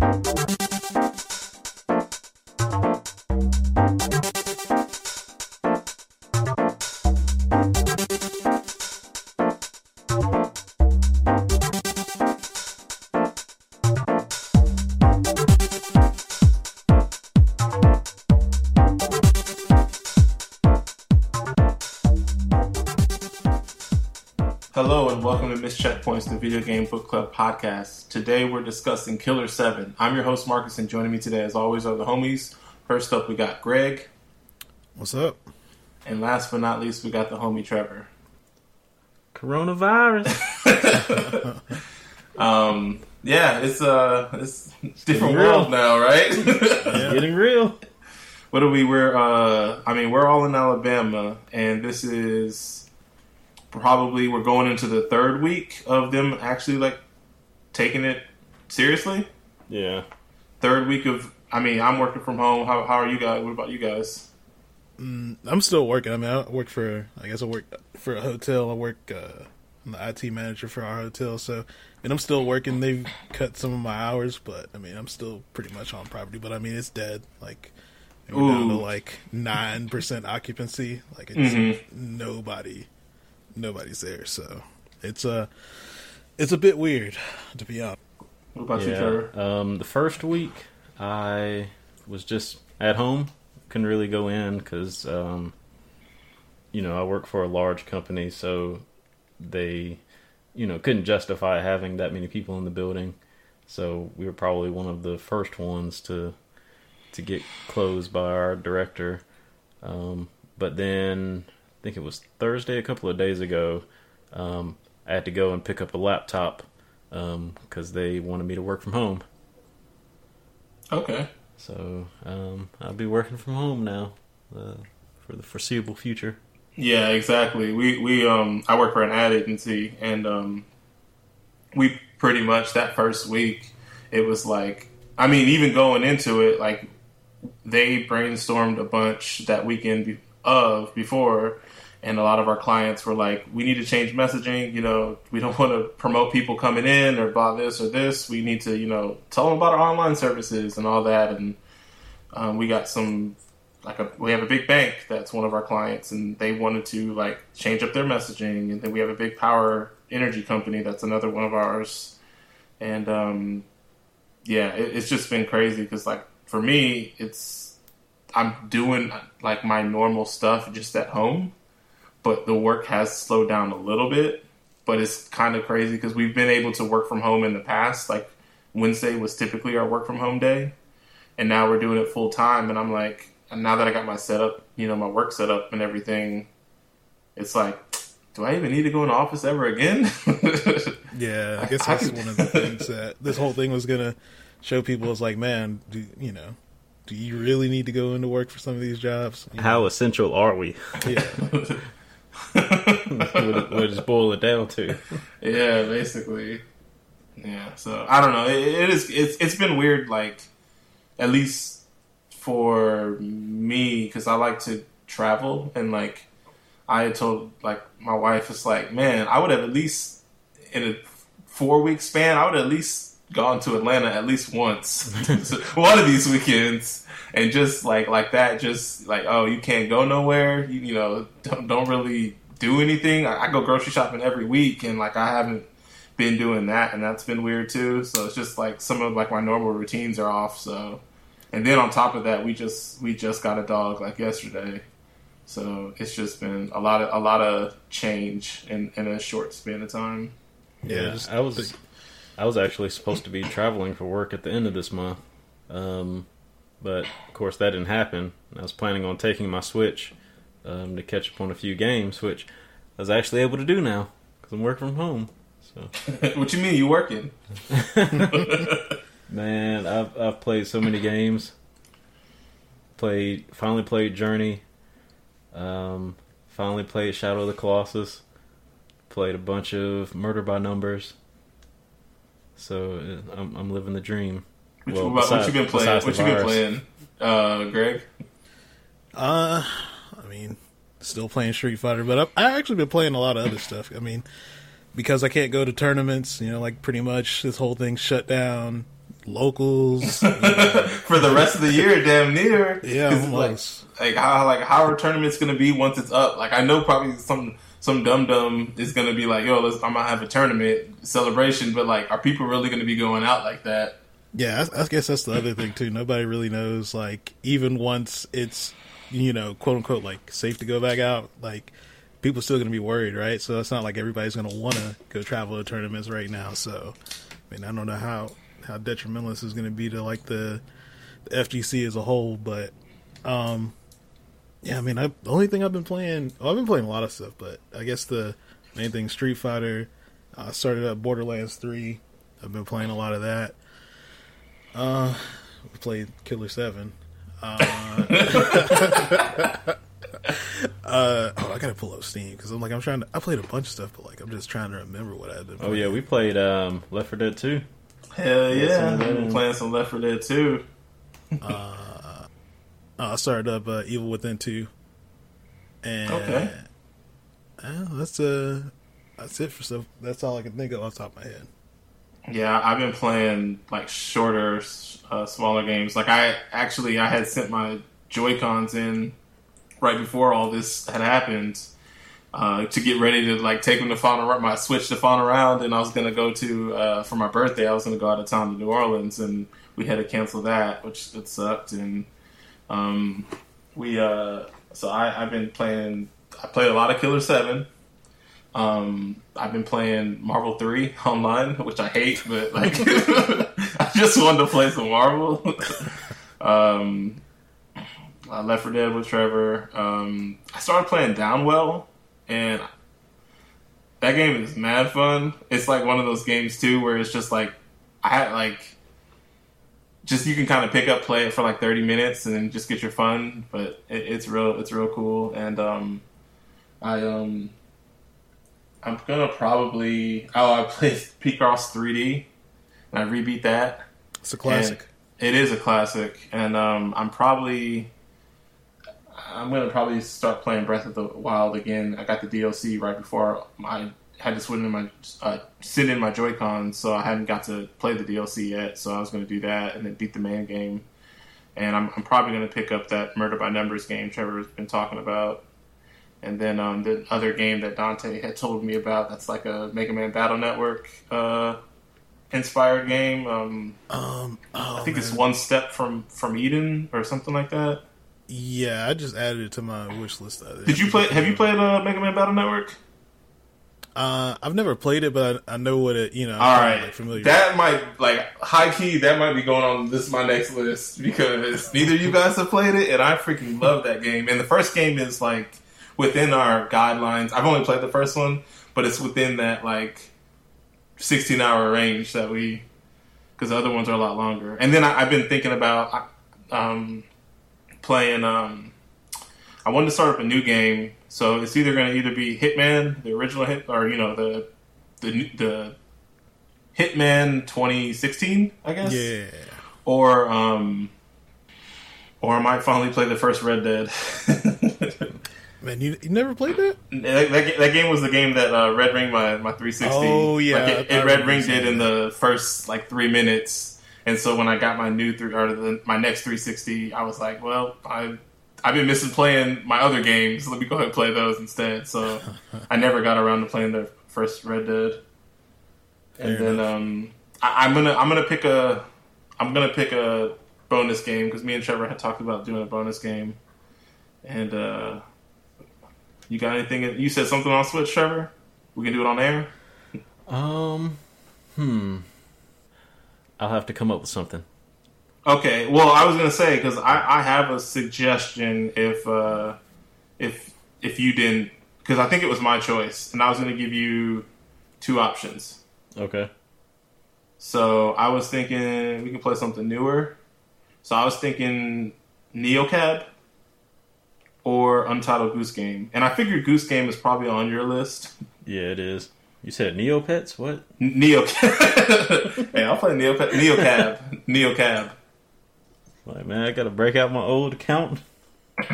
Hello Checkpoints, the video game book club podcast. Today we're discussing Killer 7. I'm your host Marcus and joining me today as always are the homies. First up we got Greg. What's up? And last but not least we got the homie Trevor. Coronavirus. um yeah, it's uh it's different Getting real. world now, right? Getting real. what are we we're uh I mean we're all in Alabama and this is probably we're going into the third week of them actually like taking it seriously. Yeah. third week of I mean, I'm working from home. How how are you guys? What about you guys? I'm still working. I mean, I work for. I guess I work for a hotel. I work. Uh, I'm the IT manager for our hotel. So, and I'm still working. They've cut some of my hours, but I mean, I'm still pretty much on property. But I mean, it's dead. Like we're down to like nine percent occupancy. Like it's Mhm. nobody, nobody's there. So it's a, it's a bit weird to be honest. What about you. Trevor? Um, the first week, I was just at home. Couldn't really go in because, um, you know, I work for a large company, so they, you know, couldn't justify having that many people in the building. So we were probably one of the first ones to to get closed by our director. Um, but then I think it was Thursday, a couple of days ago, um, I had to go and pick up a laptop because they wanted me to work from home. Okay. So um, I'll be working from home now uh, for the foreseeable future. Yeah, exactly. We we um I work for an ad agency and um we pretty much that first week it was like I mean even going into it like they brainstormed a bunch that weekend of before and a lot of our clients were like we need to change messaging you know we don't want to promote people coming in or buy this or this. We need to you know tell them about our online services and all that. And um, we got some like a we have a big bank that's one of our clients and they wanted to like change up their messaging. And then we have a big power energy company that's another one of ours. And um yeah it, it's just been crazy because like for me it's i'm doing like my normal stuff just at home but the work has slowed down a little bit but it's kind of crazy because we've been able to work from home in the past like wednesday was typically our work from home day and now we're doing it full time and i'm like and now that i got my setup you know my work setup and everything it's like do i even need to go in the office ever again Yeah, I guess I that's can- one of the things that this whole thing was gonna show people is like, man, do you know, do you really need to go into work for some of these jobs? You know? How essential are we? Yeah, what, it, what does boil it down to? yeah basically. Yeah so i don't know. It, it is it's, it's been weird like at least for me because i like to travel and like i had told like my wife it's like man i would have at least in a four week span i would have at least gone to atlanta at least once one of these weekends. And just like like that just like oh you can't go nowhere. You, you know don't, don't really do anything. I, I go grocery shopping every week and like i haven't been doing that and that's been weird too. So it's just like some of like my normal routines are off so. And then on top of that we just we just got a dog like yesterday. So it's just been a lot of a lot of change in in a short span of time. Yeah. just I was I was actually supposed to be traveling for work at the end of this month, um, but of course that didn't happen. I was planning on taking my Switch um, to catch up on a few games, which I was actually able to do now because I'm working from home. So what you mean you working man, I've I've played so many games. Played finally played Journey. Um, finally played Shadow of the Colossus. Played a bunch of Murder by Numbers. So uh, I'm I'm living the dream. what, Well, you, what, besides- you been playing what the you been playing uh greg Uh, I mean, still playing Street Fighter, but I've, I've actually been playing a lot of other stuff. I mean, because I can't go to tournaments, you know, like pretty much this whole thing shut down locals. for the rest of the year, damn near. Yeah, 'Cause, like, almost. like how like how are tournaments gonna be once it's up? Like I know probably some some dum dum is gonna be like, yo, let's, I'm gonna have a tournament celebration, but like, are people really gonna be going out like that? Yeah, I, I guess that's the other thing too. Nobody really knows. Like, even once it's you know, quote unquote, like safe to go back out, like people still gonna be worried, right? So it's not like everybody's gonna want to go travel to tournaments right now. So, I mean, I don't know how how detrimental this is gonna be to like the, the FGC as a whole, but um, yeah, I mean, I, the only thing I've been playing, well, I've been playing a lot of stuff, but I guess the main thing, Street Fighter. I started up Borderlands Three. I've been playing a lot of that. Uh, we played Killer Seven. Uh, uh, oh, I gotta pull up Steam because I'm like I'm trying to. I played a bunch of stuff, but like I'm just trying to remember what I've been. Oh yeah, we played um, Left 4 Dead 2. Hell yeah, some I've been playing some Left 4 Dead 2. Uh, I started up uh, Evil Within Two, and Okay. uh, that's uh that's it for stuff. That's all I can think of off the top of my head. Yeah, I've been playing like shorter, uh, smaller games. Like I actually, I had sent my Joy Cons in right before all this had happened uh, to get ready to like take them to fawn around. My switch to fawn around, and I was gonna go to uh, for my birthday. I was gonna go out of town to New Orleans, and we had to cancel that, which it sucked. And um, we, uh, so I, I've been playing. I played a lot of Killer Seven. Um, I've been playing Marvel Three online, which I hate, but like I just wanted to play some Marvel. um, uh, Left 4 Dead with Trevor. Um, I started playing Downwell, and that game is mad fun. It's like one of those games too, where it's just like I had like just you can kind of pick up, play it for like thirty minutes, and then just get your fun. But it, it's real, it's real cool, and um, I um. I'm gonna probably. Oh, I played Picross 3D, and I rebeat that. It's a classic. It is a classic, and um, I'm probably. I'm gonna probably start playing Breath of the Wild again. I got the DLC right before I had to swing in my uh, sit in my Joy-Con, so I hadn't got to play the DLC yet. So I was gonna do that and then beat the main game. And I'm, I'm probably gonna pick up that Murder by Numbers game Trevor's been talking about. And then um, the other game that Dante had told me about, that's like a Mega Man Battle Network uh, inspired game. Um, um, oh, I think it's one step from from Eden or something like that. Yeah, I just added it to my wish list. the other day. Did you play? Have you played uh, Mega Man Battle Network? Uh, I've never played it, but I, I know what it. You know, All right, like, familiar. that might like high key. That might be going on this is my next list because neither of you guys have played it, and I freaking love that game. And the first game is like within our guidelines. I've only played the first one, but it's within that like sixteen hour range that we because the other ones are a lot longer. And then I, I've been thinking about um, playing. Um, I wanted to start up a new game, so it's either going to either be Hitman, the original hit, or you know the the the Hitman 2016, I guess, yeah, or um, or I might finally play the first Red Dead. man, you, you never played that? that, that, that game was the game that uh, Red Ring my, my 360. Oh, yeah, like, it, it Red Ring did in the first like three minutes, and so when I got my new three or the, my next 360, I was like, well, I I've been missing playing my other games. So let me go ahead and play those instead. So I never got around to playing the first Red Dead, and Fair then um, I, I'm gonna I'm gonna pick a I'm gonna pick a bonus game because me and Trevor had talked about doing a bonus game, and uh, you got anything? You said something on Switch, Trevor. We can do it on air. Um, hmm. I'll have to come up with something. Okay. Well, I was gonna say because I, I have a suggestion if uh, if if you didn't because I think it was my choice, and I was gonna give you two options. Okay. So I was thinking we can play something newer. So I was thinking Neocab or Untitled Goose Game, and I figured Goose Game is probably on your list. Yeah, it is. You said Neopets? What? Neocab. hey, I'll play Neocab. Neocab. Neocab. Like, man, I gotta break out my old account.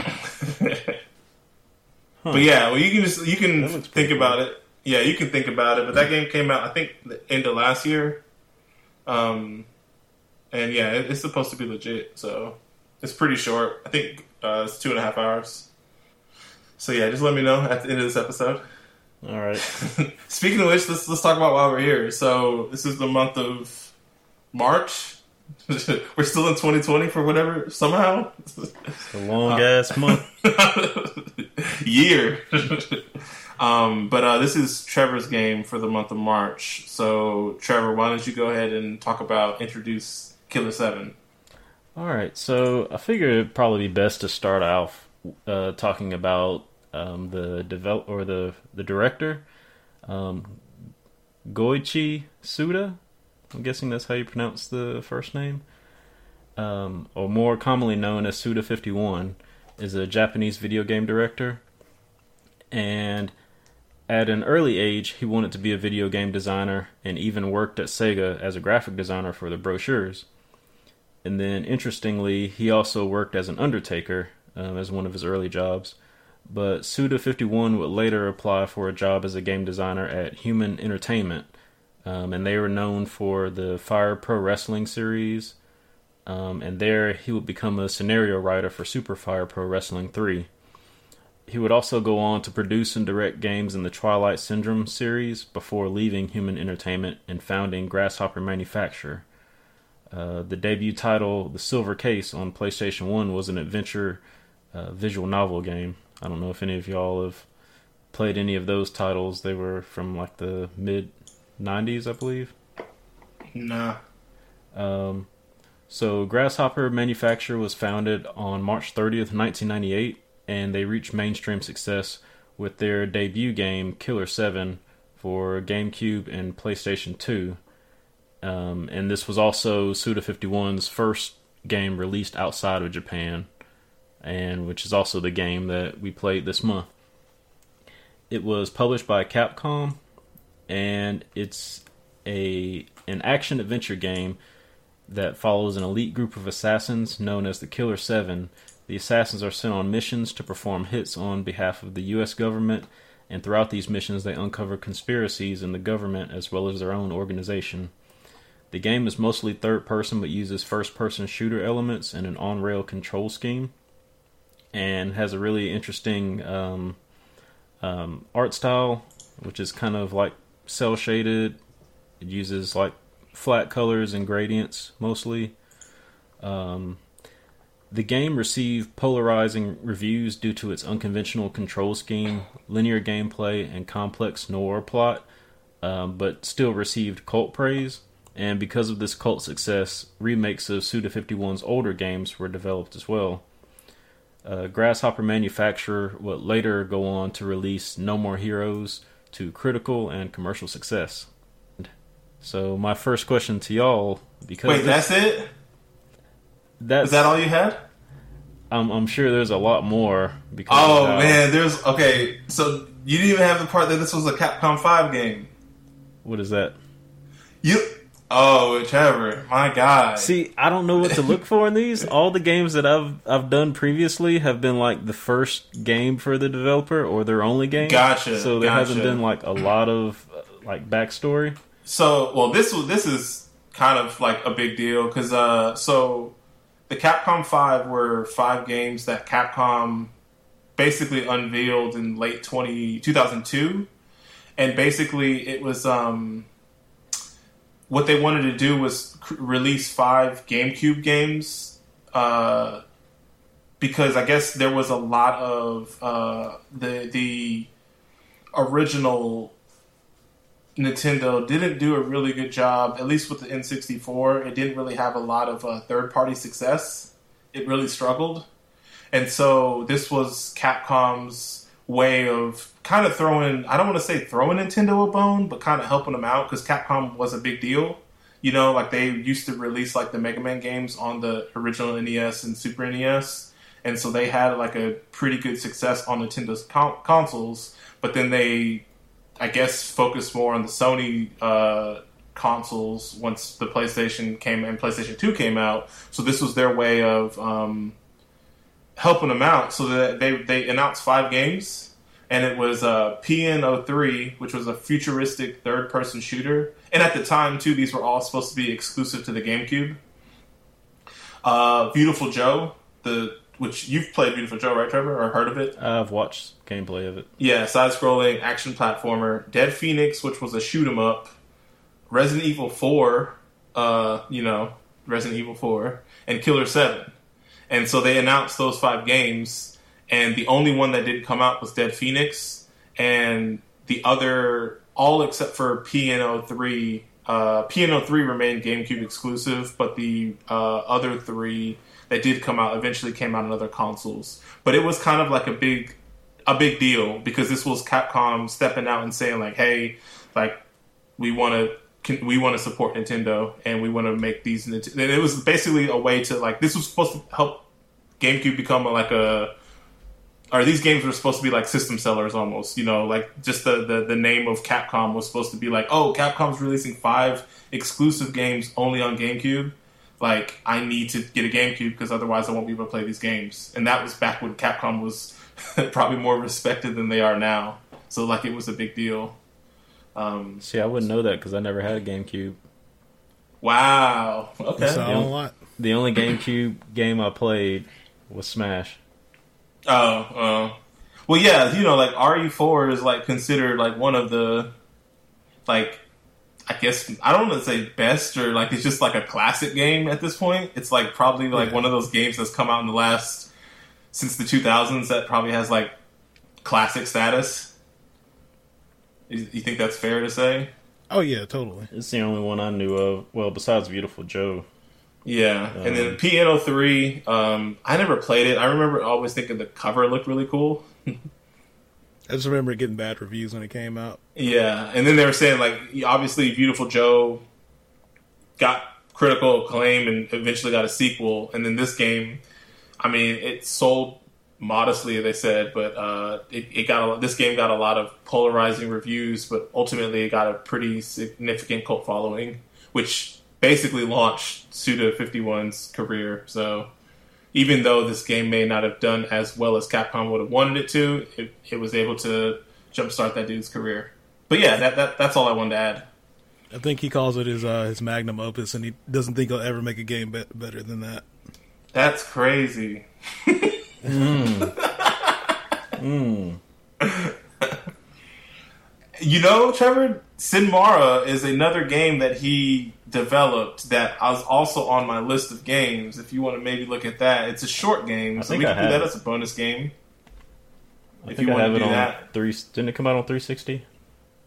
But yeah, well, you can just you can That looks pretty think about it. Yeah, you can think about it. But that game came out, I think, the end of last year. Um, and yeah, it, it's supposed to be legit. So it's pretty short. I think uh, it's two and a half hours. So yeah, just let me know at the end of this episode. All right. Speaking of which, let's let's talk about why we're here. So this is the month of March. we're still in 2020 for whatever somehow. A long ass month. year. um, but uh, this is Trevor's game for the month of March. So Trevor, why don't you go ahead and talk about introduce Killer Seven? All right. So I figured it'd probably be best to start off uh, talking about um, the develop or the the director, um, Goichi Suda. I'm guessing that's how you pronounce the first name, um, or more commonly known as Suda Fifty One, is a Japanese video game director, and at an early age he wanted to be a video game designer and even worked at Sega as a graphic designer for the brochures. And then, interestingly, he also worked as an undertaker um, as one of his early jobs but Suda51 would later apply for a job as a game designer at Human Entertainment, um, and they were known for the Fire Pro Wrestling series. Um, and there he would become a scenario writer for Super Fire Pro Wrestling 3. He would also go on to produce and direct games in the Twilight Syndrome series before leaving Human Entertainment and founding Grasshopper Manufacture. Uh, the debut title, The Silver Case, on PlayStation 1 was an adventure uh, visual novel game. I don't know if any of y'all have played any of those titles. They were from like the mid 90s, I believe. Nah. Um, so Grasshopper Manufacture was founded on March 30th, 1998, and they reached mainstream success with their debut game Killer 7 for GameCube and PlayStation 2. Um, and this was also Suda51's first game released outside of Japan and which is also the game that we played this month. It was published by Capcom, and it's a an action adventure game that follows an elite group of assassins known as the Killer Seven. The assassins are sent on missions to perform hits on behalf of the U.S. government, and throughout these missions, they uncover conspiracies in the government as well as their own organization. The game is mostly third person but uses first person shooter elements and an on rail control scheme and has a really interesting um, um, art style, which is kind of like cel shaded. It uses like flat colors and gradients mostly. Um, the game received polarizing reviews due to its unconventional control scheme, linear gameplay, and complex noir plot, um, but still received cult praise. And because of this cult success, remakes of Suda 51's older games were developed as well. Uh, Grasshopper Manufacturer would later go on to release No More Heroes to critical and commercial success. So my first question to y'all, because wait, that's it. That's, Is that all you had? I'm, I'm sure there's a lot more. Because oh man, there's okay. So you didn't even have the part that this was a Capcom Five game. What is that? You Oh, whichever. my God. See, I don't know what to look for in these. All the games that I've I've done previously have been like the first game for the developer or their only game. Gotcha. So there gotcha. hasn't been like a lot of uh, like backstory. So, well, this was this is kind of like a big deal because uh, so the Capcom Five were five games that Capcom basically unveiled in late 20, 2002. and basically it was um what they wanted to do was release five GameCube games uh, because I guess there was a lot of uh, the the original Nintendo didn't do a really good job, at least with the N64. It didn't really have a lot of uh, third party success. It really struggled, and so this was Capcom's way of kind of throwing I don't want to say throwing Nintendo a bone, but kind of helping them out because Capcom was a big deal. You know, like they used to release like the Mega Man games on the original NES and Super NES, and so they had like a pretty good success on Nintendo's con- consoles. But then they, I guess, focused more on the Sony uh, consoles once the PlayStation came and PlayStation Two came out. So this was their way of um, helping them out. So that they they announced five games and it was uh, PN03, which was a futuristic third-person shooter. And at the time, too, these were all supposed to be exclusive to the GameCube. Uh, Beautiful Joe, the which you've played Beautiful Joe, right, Trevor, or heard of it? I've watched gameplay of it. Yeah, side-scrolling action platformer. Dead Phoenix, which was a shoot 'em up. Resident Evil Four, uh, you know, Resident Evil Four, and Killer Seven. And so they announced those five games, and the only one that didn't come out was Dead Phoenix, and the other, all except for PNO three. Uh, PNO three remained GameCube exclusive, but the uh, other three that did come out eventually came out on other consoles. But it was kind of like a big, a big deal because this was Capcom stepping out and saying like, "Hey, like we want to." We want to support Nintendo, and we want to make these. And it was basically a way to like. This was supposed to help GameCube become a, like a or these games were supposed to be like system sellers almost, you know, like just the, the, the name of Capcom was supposed to be like, oh, Capcom's releasing five exclusive games only on GameCube. Like, I need to get a GameCube because otherwise I won't be able to play these games. And that was back when Capcom was probably more respected than they are now. So, like, it was a big deal. Um, See, I wouldn't know that because I never had a GameCube. wow. Okay. That's not a lot. The only GameCube game I played was Smash. Oh, uh, well, yeah, you know, like RE4 is like considered like one of the, like, I guess I don't want to say best or like it's just like a classic game at this point. It's like probably like one of those games that's come out in the last since the 2000s that probably has like classic status. You you think that's fair to say? Oh yeah, totally. It's the only one I knew of. Well, besides Beautiful Joe. Yeah, and then Um, PNO Three. Um, I never played it. I remember always thinking the cover looked really cool. I just remember getting bad reviews when it came out. Yeah, and then they were saying like obviously Beautiful Joe got critical acclaim and eventually got a sequel, and then this game, I mean, it sold modestly, they said, but uh, it, it got a, this game got a lot of polarizing reviews, but ultimately it got a pretty significant cult following, which basically launched Suda 51's career. So even though this game may not have done as well as Capcom would have wanted it to, it, it was able to jumpstart that dude's career. But yeah, that, that that's all I wanted to add. I think he calls it his uh, his magnum opus, and he doesn't think he'll ever make a game be- better than that. That's crazy. You know, Trevor, Sinmara is another game that he developed that I was also on my list of games. If you want to maybe look at that, it's a short game, I so think we I can do that as a bonus game. I If think you I want have to it do on that, three. Didn't it come out on 360?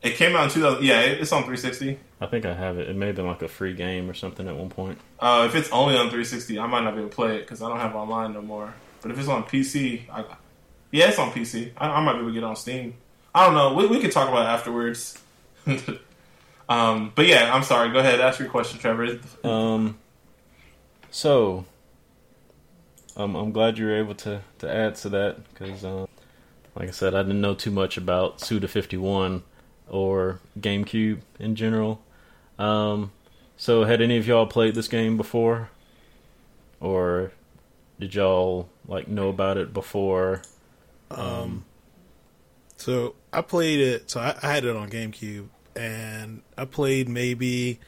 it came out in 2000. Yeah, it's on 360. I think I have it. It may have been like a free game or something at one point. Uh, if it's only on 360, I might not be able to play it because I don't have online no more. But if it's on PC, I, yeah, it's on PC. I, I might be able to get it on Steam. I don't know. We, we can talk about it afterwards. um, but yeah, I'm sorry. Go ahead. Ask your question, Trevor. Um. So, um, I'm glad you were able to to add to that because, um, like I said, I didn't know too much about Suda 51 or GameCube in general. Um. So, had any of y'all played this game before, or did y'all like know about it before? Um, So I played it. So I, I had it on GameCube, and I played maybe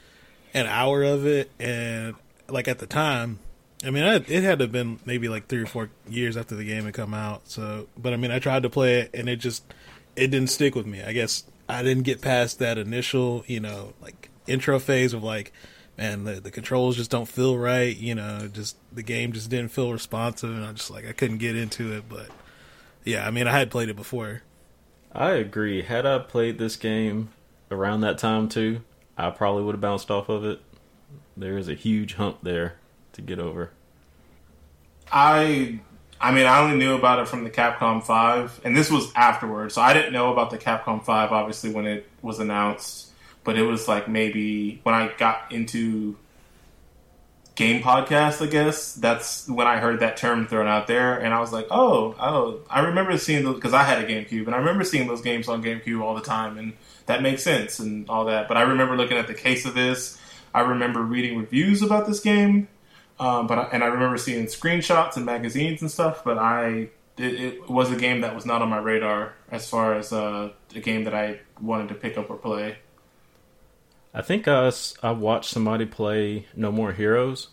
an hour of it. And like at the time, I mean, I, it had to have been maybe like three or four years after the game had come out. So, but I mean, I tried to play it, and it just it didn't stick with me. I guess I didn't get past that initial, you know, like intro phase of like, man, the, the controls just don't feel right. You know, just the game just didn't feel responsive, and I just like I couldn't get into it. But yeah, I mean, I had played it before. I agree. Had I played this game around that time too, I probably would have bounced off of it. There is a huge hump there to get over. I I mean, I only knew about it from the Capcom 5, and this was afterwards. So I didn't know about the Capcom 5, obviously, when it was announced. But it was like maybe when I got into game podcasts, I guess, that's when I heard that term thrown out there. And I was like, oh, oh, I remember seeing those, because I had a GameCube, and I remember seeing those games on GameCube all the time, and that makes sense and all that. But I remember looking at the case of this. I remember reading reviews about this game. Um, but I, and I remember seeing screenshots and magazines and stuff. But I it, it was a game that was not on my radar as far as uh, a game that I wanted to pick up or play. I think I, I watched somebody play No More Heroes,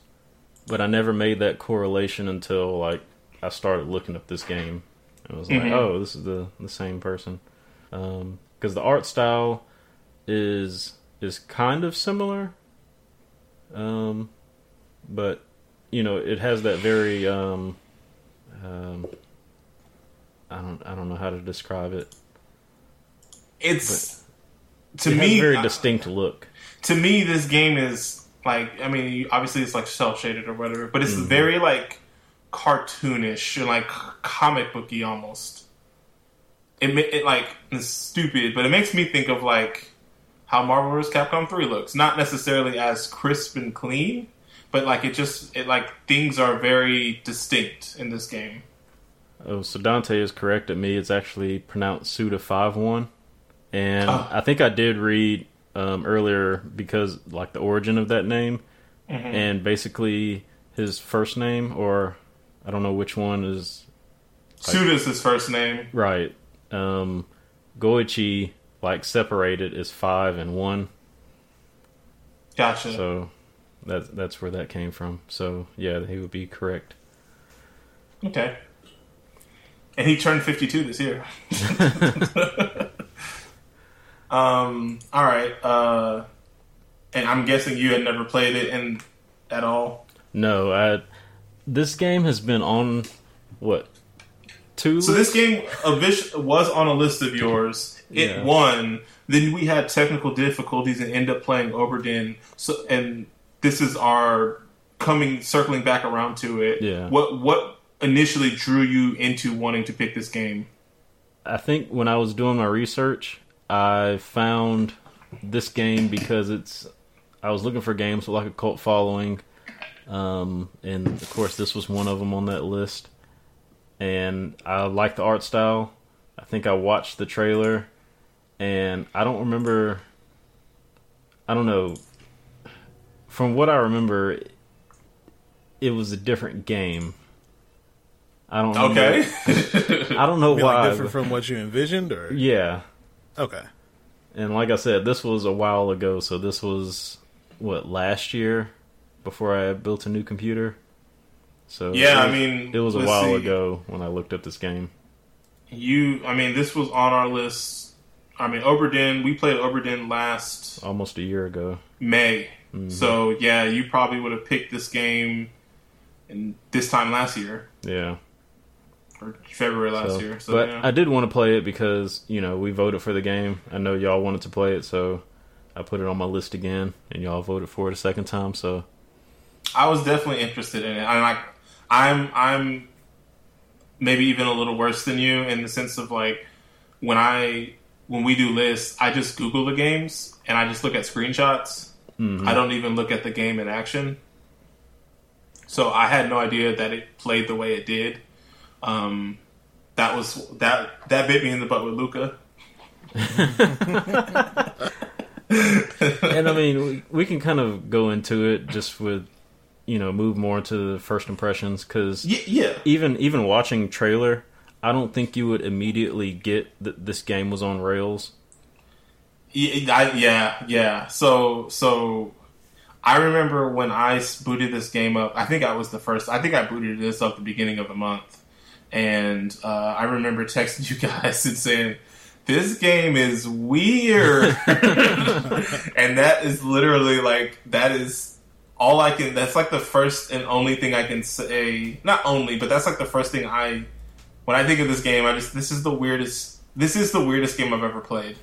but I never made that correlation until like I started looking up this game. And I was like, Mhm. oh, this is the the same person. Because the art style is is kind of similar, um, but you know it has that very um, um, I don't I don't know how to describe it. It's to it me a very I- distinct look. to me this game is like I mean obviously it's like cel shaded or whatever, but it's Mm-hmm. very like cartoonish and like comic booky almost. It it like it's stupid, but it makes me think of like how Marvel vs. Capcom Three looks. Not necessarily as crisp and clean, but like it just it like things are very distinct in this game. Oh, so Dante is corrected me. It's actually pronounced Suda five one, and Oh. I think I did read um, earlier because like the origin of that name, and basically his first name, or I don't know which one is Suda's his first name. right. Um, Goichi like separated is five and one, Gotcha. so that's that's where that came from. So yeah, he would be correct. Okay. And he turned 52 this year. um, all right. Uh, and I'm guessing you had never played it in at all. No, I this game has been on what two? So this game was on a list of yours. It Yeah. won. Then we had technical difficulties and end up playing Oberdin. So and this is our coming circling back around to it. Yeah. What what initially drew you into wanting to pick this game? I think when I was doing my research, I found this game because it's. I was looking for games with like a cult following, um, and of course this was one of them on that list. And I like the art style. I think I watched the trailer, and I don't remember. I don't know. From what I remember, it was a different game. I don't. remember- Okay. I don't know I mean, why. like different but- from what you envisioned, or yeah, okay, and like I said, this was a while ago. So this was what last year before I built a new computer. So Yeah, it I mean, it was a while see. ago when I looked up this game. You, I mean, this was on our list. I mean, Oberdin. We played Oberdin last Almost a year ago. May, Mm-hmm. so yeah, you probably would have picked this game in this time last year Yeah. or February last So- year. So but yeah. I did want to play it because you know we voted for the game. I know y'all wanted to play it, so I put it on my list again, and y'all voted for it a second time. So I was definitely interested in it. and like, I'm, I'm maybe even a little worse than you in the sense of like when I when we do lists, I just Google the games and I just look at screenshots. mhm. I don't even look at the game in action. So I had no idea that it played the way it did. Um, that was that that bit me in the butt with Luca. and I mean, we, we can kind of go into it just with, you know, move more into the first impressions because Yeah, yeah. even even watching trailer, I don't think you would immediately get that this game was on rails. Yeah, I, yeah, yeah. So, so I remember when I booted this game up. I think I was the first. I think I booted this up the beginning of the month, and uh, I remember texting you guys and saying, "This game is weird," and that is literally like that is all I can. That's like the first and only thing I can say. Not only, but that's like the first thing I. When I think of this game, I just this is the weirdest. This is the weirdest game I've ever played.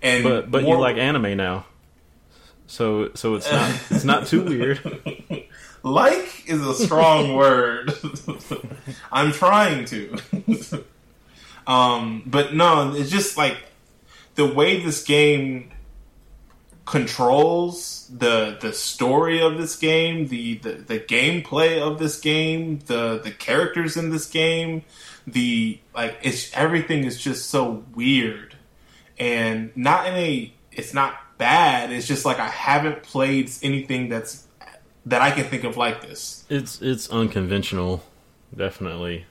And But but more- you like anime now, so so it's not it's not too weird. like is a strong word. I'm trying to. um, but no, it's just like the way this game controls the the story of this game, the, the the gameplay of this game, the the characters in this game, the like it's everything is just so weird and not in a it's not bad it's just like i haven't played anything that's that i can think of like this It's it's unconventional, definitely.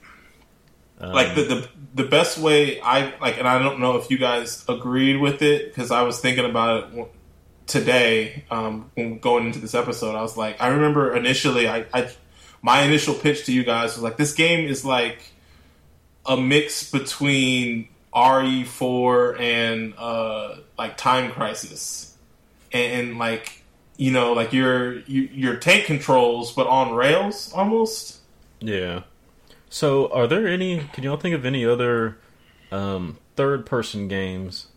Um, like the, the the best way i like and i don't know if you guys agreed with it because i was thinking about it today um going into this episode i was like i remember initially i i, my initial pitch to you guys was like, this game is like a mix between RE4 and uh, like Time Crisis, and, and like you know, like your you, your tank controls, but on rails almost. Yeah. So, are there any? Can y'all think of any other um, third-person games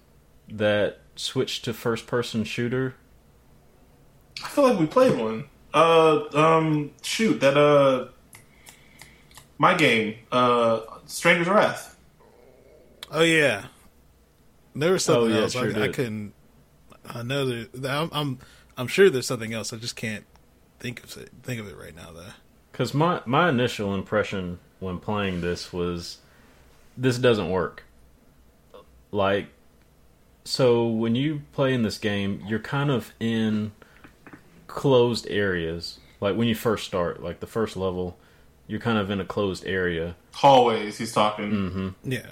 that switch to first-person shooter? I feel like we played one. Uh, um, shoot that uh, my game, uh, Stranger's Wrath. Oh yeah, there was something Oh, yeah, else. sure I, I couldn't. I know that I'm, I'm. I'm sure there's something else. I just can't think of it. Think of it right now, though. Because my my initial impression when playing this was this doesn't work. Like, so when you play in this game, you're kind of in closed areas. Like when you first start, like the first level, you're kind of in a closed area. Hallways. He's talking. hmm Yeah.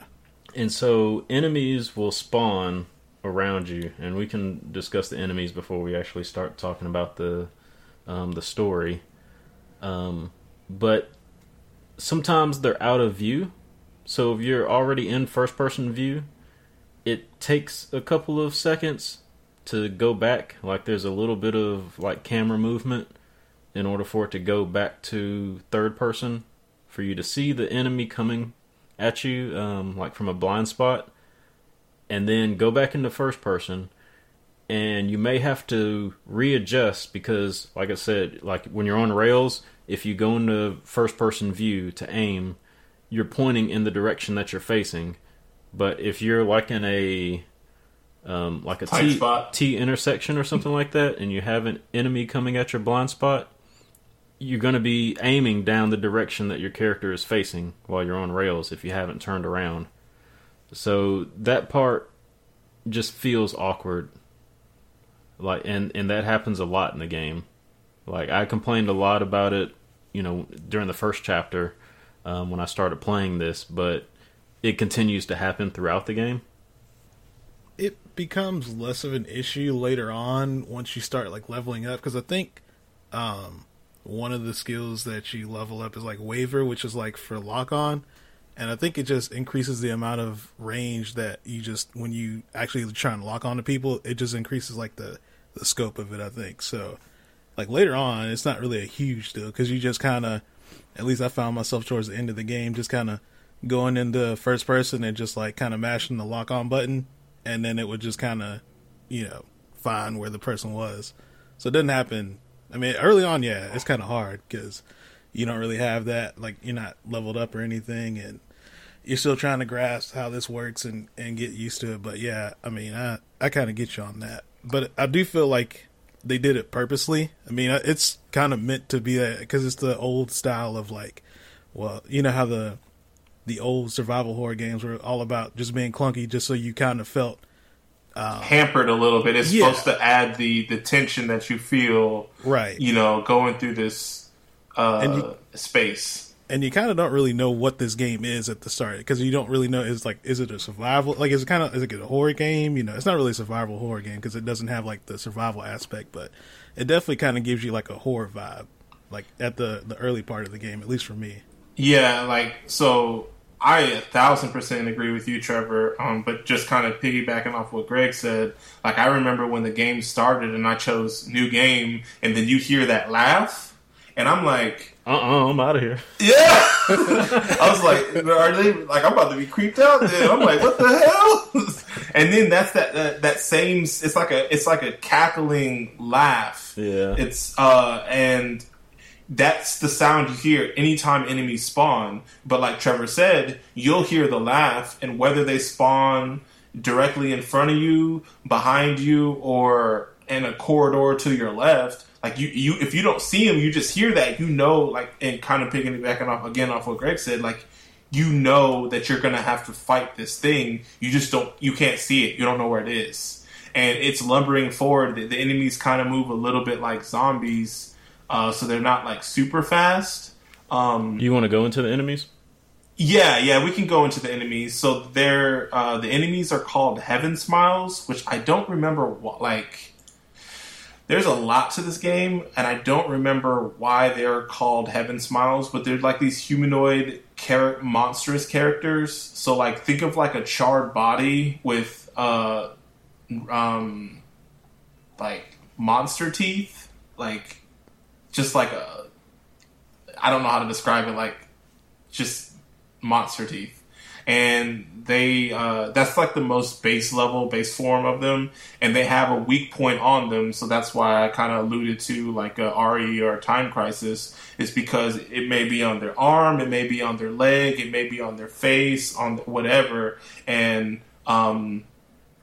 And so enemies will spawn around you, and we can discuss the enemies before we actually start talking about the um, the story. Um, but sometimes they're out of view, so if you're already in first person view, it takes a couple of seconds to go back. Like there's a little bit of like camera movement in order for it to go back to third person for you to see the enemy coming at you, um, like from a blind spot, and then go back into first person. And you may have to readjust because, like I said, like when you're on rails, if you go into first person view to aim, you're pointing in the direction that you're facing. But if you're like in a um, like a Tight T, spot. T intersection or something like that, and you have an enemy coming at your blind spot, you're going to be aiming down the direction that your character is facing while you're on rails if you haven't turned around. So that part just feels awkward. Like and and that happens a lot in the game. Like I complained a lot about it, you know, during the first chapter um, when I started playing this, but it continues to happen throughout the game. it becomes less of an issue later on once you start like leveling up because I think um one of the skills that you level up is like waver, which is like for lock on, and I think it just increases the amount of range that you just when you actually try and lock on to people, it just increases like the the scope of it. I think so. Like later on, it's not really a huge deal because you just kind of, at least I found myself towards the end of the game, just kind of going into first person and just like kind of mashing the lock on button, and then it would just kind of, you know, find where the person was. So it doesn't happen. I mean, early on, yeah, it's kind of hard because you don't really have that. Like you're not leveled up or anything, and you're still trying to grasp how this works and and get used to it. But yeah, I mean, I I kind of get you on that. But I do feel like they did it purposely. I mean, uh, it's kind of meant to be that because it's the old style of like, well, you know how the the old survival horror games were all about just being clunky, just so you kind of felt Hampered a little bit. It's Yeah. supposed to add the the tension that you feel, right. you know, going through this uh, And you- space. and you kind of don't really know what this game is at the start because you don't really know is like is it a survival like is it kind of is it a horror game you know it's not really a survival horror game because it doesn't have like the survival aspect but it definitely kind of gives you like a horror vibe like at the the early part of the game at least for me Yeah, like so. I a thousand percent agree with you, Trevor. Um, but just kind of piggybacking off what Greg said, like I remember when the game started and I chose new game, and then you hear that laugh, and I'm like, Uh uh-uh, uh, i am out of here. yeah. I was like, are they like I'm about to be creeped out? Then I'm like, what the hell? and then that's that that, that same. It's like a it's like a cackling laugh. Yeah. It's uh and that's the sound you hear anytime enemies spawn. But like Trevor said, you'll hear the laugh, and whether they spawn directly in front of you, behind you, or in a corridor to your left, like you, you if you don't see them, you just hear that. You know, like and kind of piggybacking off again off what Greg said, like you know that you're gonna have to fight this thing. You just don't, you can't see it. You don't know where it is, and it's lumbering forward. The, the enemies kind of move a little bit like zombies, uh, so they're not like super fast. Um, You want to go into the enemies? yeah, yeah, we can go into the enemies. So they're uh, the enemies are called Heaven Smiles, which I don't remember what like. there's a lot to this game, and I don't remember why they're called Heaven Smiles, but they're like these humanoid, char- monstrous characters. So, like, think of like a charred body with, uh, um, like monster teeth, like just like a, I don't know how to describe it, like just monster teeth. And they uh, that's like the most base level base form of them. And they have a weak point on them so that's why i kind of alluded to like a re or a time crisis is because it may be on their arm it may be on their leg it may be on their face on whatever. And um,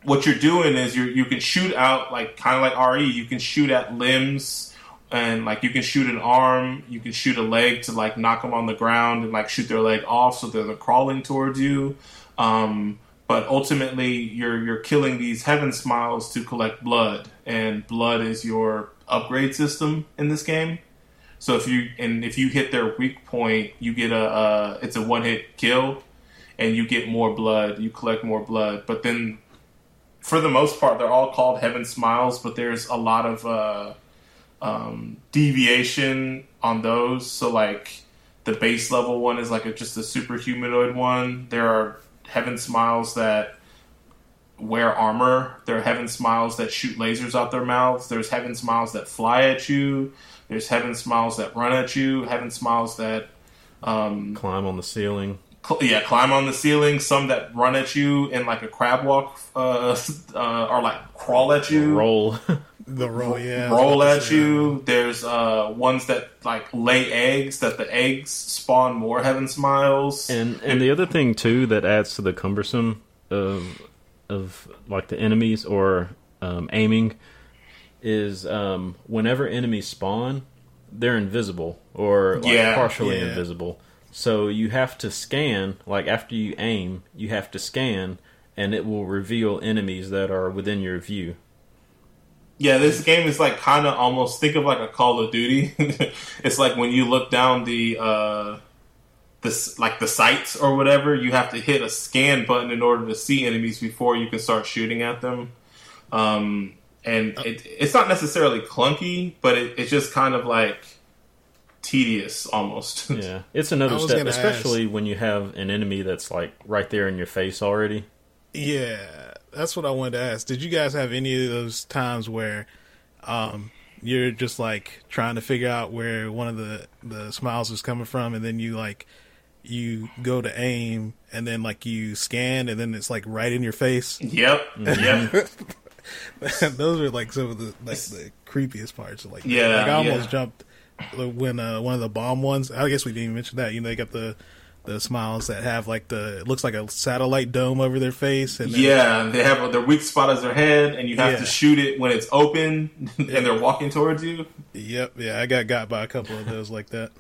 what you're doing is you you can shoot out like kind of like re you can shoot at limbs and like you can shoot an arm, you can shoot a leg to like knock them on the ground and like shoot their leg off so they're crawling towards you. Um, but ultimately, you're you're killing these heaven smiles to collect blood, and blood is your upgrade system in this game. So if you and if you hit their weak point, you get a it's a one hit kill, and you get more blood. You collect more blood, but then for the most part, they're all called heaven smiles. But there's a lot of uh, um, deviation on those. So like the base level one is like a, just a super humanoid one. There are heaven smiles that wear armor. There are heaven smiles that shoot lasers out their mouths. There's heaven smiles that fly at you. There's heaven smiles that run at you. Heaven smiles that um, climb on the ceiling. Cl- yeah, climb on the ceiling. Some that run at you in like a crab walk, uh, uh, or like crawl at you. Roll. the roll, yeah, roll at you. There's uh, ones that like lay eggs. That the eggs spawn more heaven smiles. And and the other thing too that adds to the cumbersome of of like the enemies or um, aiming is um, whenever enemies spawn, they're invisible or like Yeah. partially Yeah. invisible. So you have to scan. Like after you aim, you have to scan, and it will reveal enemies that are within your view. Yeah, this game is like kind of almost think of like a Call of Duty. it's like when you look down the uh this like the sights or whatever, you have to hit a scan button in order to see enemies before you can start shooting at them. Um and it, it's not necessarily clunky, but it, it's just kind of like tedious almost. Yeah, it's another step, gonna especially when you have an enemy that's like right there in your face already. Yeah, that's what I wanted to ask. Did you guys have any of those times where um, you're just like trying to figure out where one of the the smiles is coming from, and then you like you go to aim, and then like you scan, and then it's like right in your face. yep. Yep. those are like some of the like the creepiest parts. Like Yeah, like I almost yeah. jumped when uh, one of the bomb ones. I guess we didn't even mention that. You know, they got the the smiles that have like the it looks like a satellite dome over their face, and Yeah, they have their weak spot as their head, and you have Yeah. to shoot it when it's open and they're walking towards you. Yep, yeah, I got got by a couple of those like that.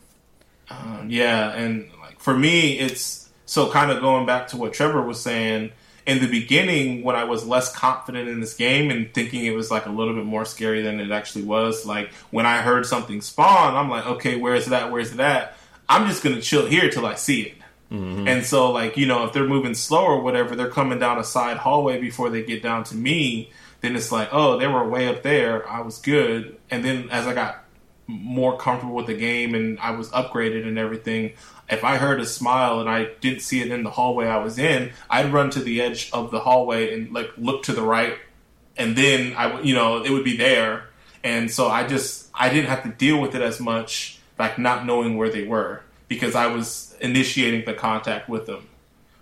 Um, yeah, and like for me, it's so kind of going back to what Trevor was saying in the beginning when I was less confident in this game and thinking it was like a little bit more scary than it actually was. Like when I heard something spawn, I'm like, okay, where's that? Where's that? I'm just gonna chill here till I see it. Mm-hmm. And so, like, you know, if they're moving slow or whatever, they're coming down a side hallway before they get down to me. Then it's like, oh, they were way up there. I was good. And then as I got more comfortable with the game and I was upgraded and everything, if I heard a smile and I didn't see it in the hallway I was in, I'd run to the edge of the hallway and like look to the right, and then I, you know, it would be there. And so I just I didn't have to deal with it as much, like not knowing where they were because I was initiating the contact with them.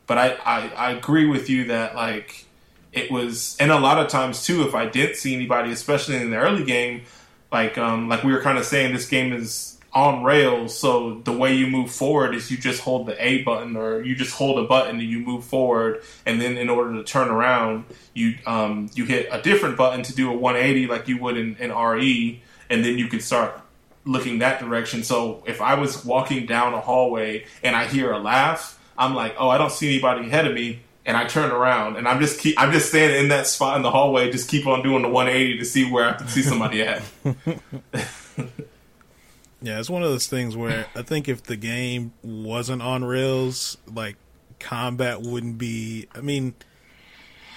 But I, I, I agree with you that like it was, and a lot of times too, if I didn't see anybody, especially in the early game, like um, like we were kind of saying, this game is on rails. So the way you move forward is you just hold the A button, or you just hold a button and you move forward, and then in order to turn around, you um, you hit a different button to do a 180 like you would in, in RE, and then you can start looking that direction. So if I was walking down a hallway and I hear a laugh, I'm like, oh, I don't see anybody ahead of me. And I turn around and I'm just keep I'm just standing in that spot in the hallway, just keep on doing the 180 to see where I can see somebody at. Yeah, it's one of those things where I think if the game wasn't on rails, like combat wouldn't be. I mean,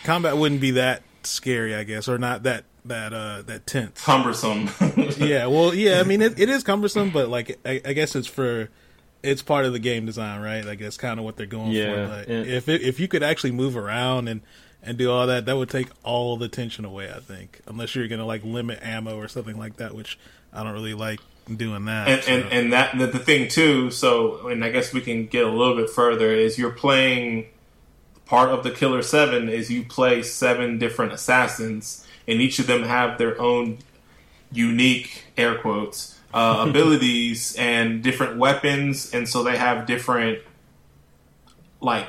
combat wouldn't be that scary, I guess, or not that that uh that tense. Cumbersome. yeah, well, yeah. I mean, it, it is cumbersome, but like, I, I guess it's for it's part of the game design, right? Like, that's kind of what they're going Yeah, for. But if it, if you could actually move around and and do all that, that would take all the tension away. I think, unless you're gonna like limit ammo or something like that, which I don't really like doing that. and, so. and and that the, the thing too. So, and I guess we can get a little bit further. Is you're playing part of the Killer Seven is you play seven different assassins, and each of them have their own unique air quotes uh, abilities and different weapons, and so they have different like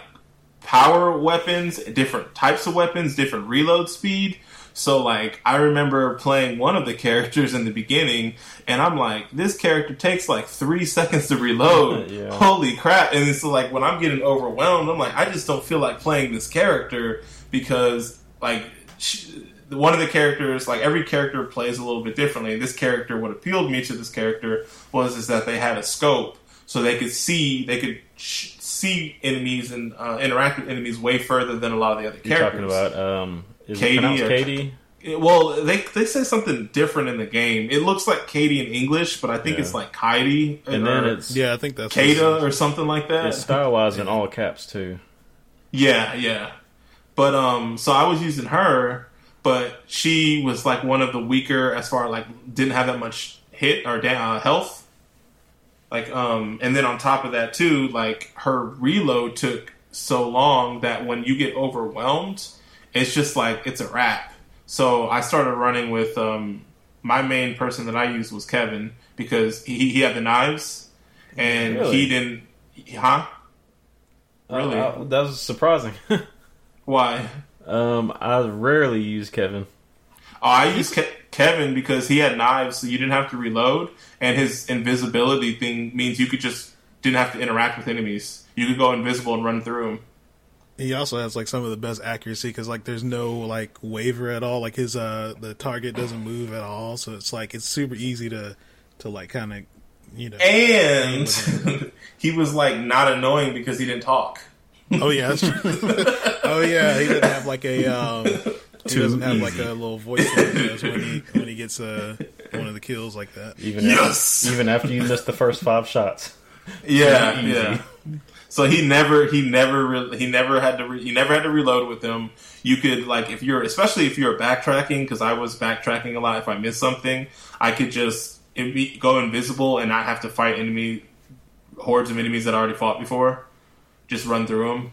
power weapons, different types of weapons, different reload speed. So like I remember playing one of the characters in the beginning and I'm like, this character takes like three seconds to reload. Yeah. Holy crap. And it's like when I'm getting overwhelmed, I'm like, I just don't feel like playing this character because like sh- one of the characters, like every character plays a little bit differently. This character, what appealed me to this character was is that they had a scope, so they could see, they could sh- see enemies and uh, interact with enemies way further than a lot of the other characters. You're characters. talking about um, is Katie it or- Katie? Well, they they say something different in the game. It looks like Katie in English, but I think Yeah. it's like Katie And then it's yeah, I think that's what Kada or something like that. it's stylized in all caps too. Yeah, yeah. But um, so I was using her, but she was like one of the weaker as far like didn't have that much hit or da- uh, health. Like um, and then on top of that too, like her reload took so long that when you get overwhelmed, it's just like it's a wrap. So I started running with um, my main person that I used was Kevin because he he had the knives and Really? he didn't, huh? Really? Uh, uh, that was surprising. Why? Um, I rarely use Kevin. Oh, I used Ke- Kevin because he had knives, so you didn't have to reload, and his invisibility thing means you could just didn't have to interact with enemies. You could go invisible and run through them. He also has like some of the best accuracy because like there's no like waver at all. Like his uh the target doesn't move at all, so it's like it's super easy to to like kind of you know. And he was like not annoying because he didn't talk. Oh yeah, that's true. oh yeah, he doesn't have like a um. He doesn't have like a little voice that he when he when he gets uh one of the kills like that. Even Yes! after, even after you miss the first five shots. Yeah, yeah. So he never, he never, re- he never had to, re- he never had to reload with him. You could like if you're, especially if you're backtracking, because I was backtracking a lot. If I missed something, I could just invi- go invisible and not have to fight enemy hordes of enemies that I already fought before. Just run through him.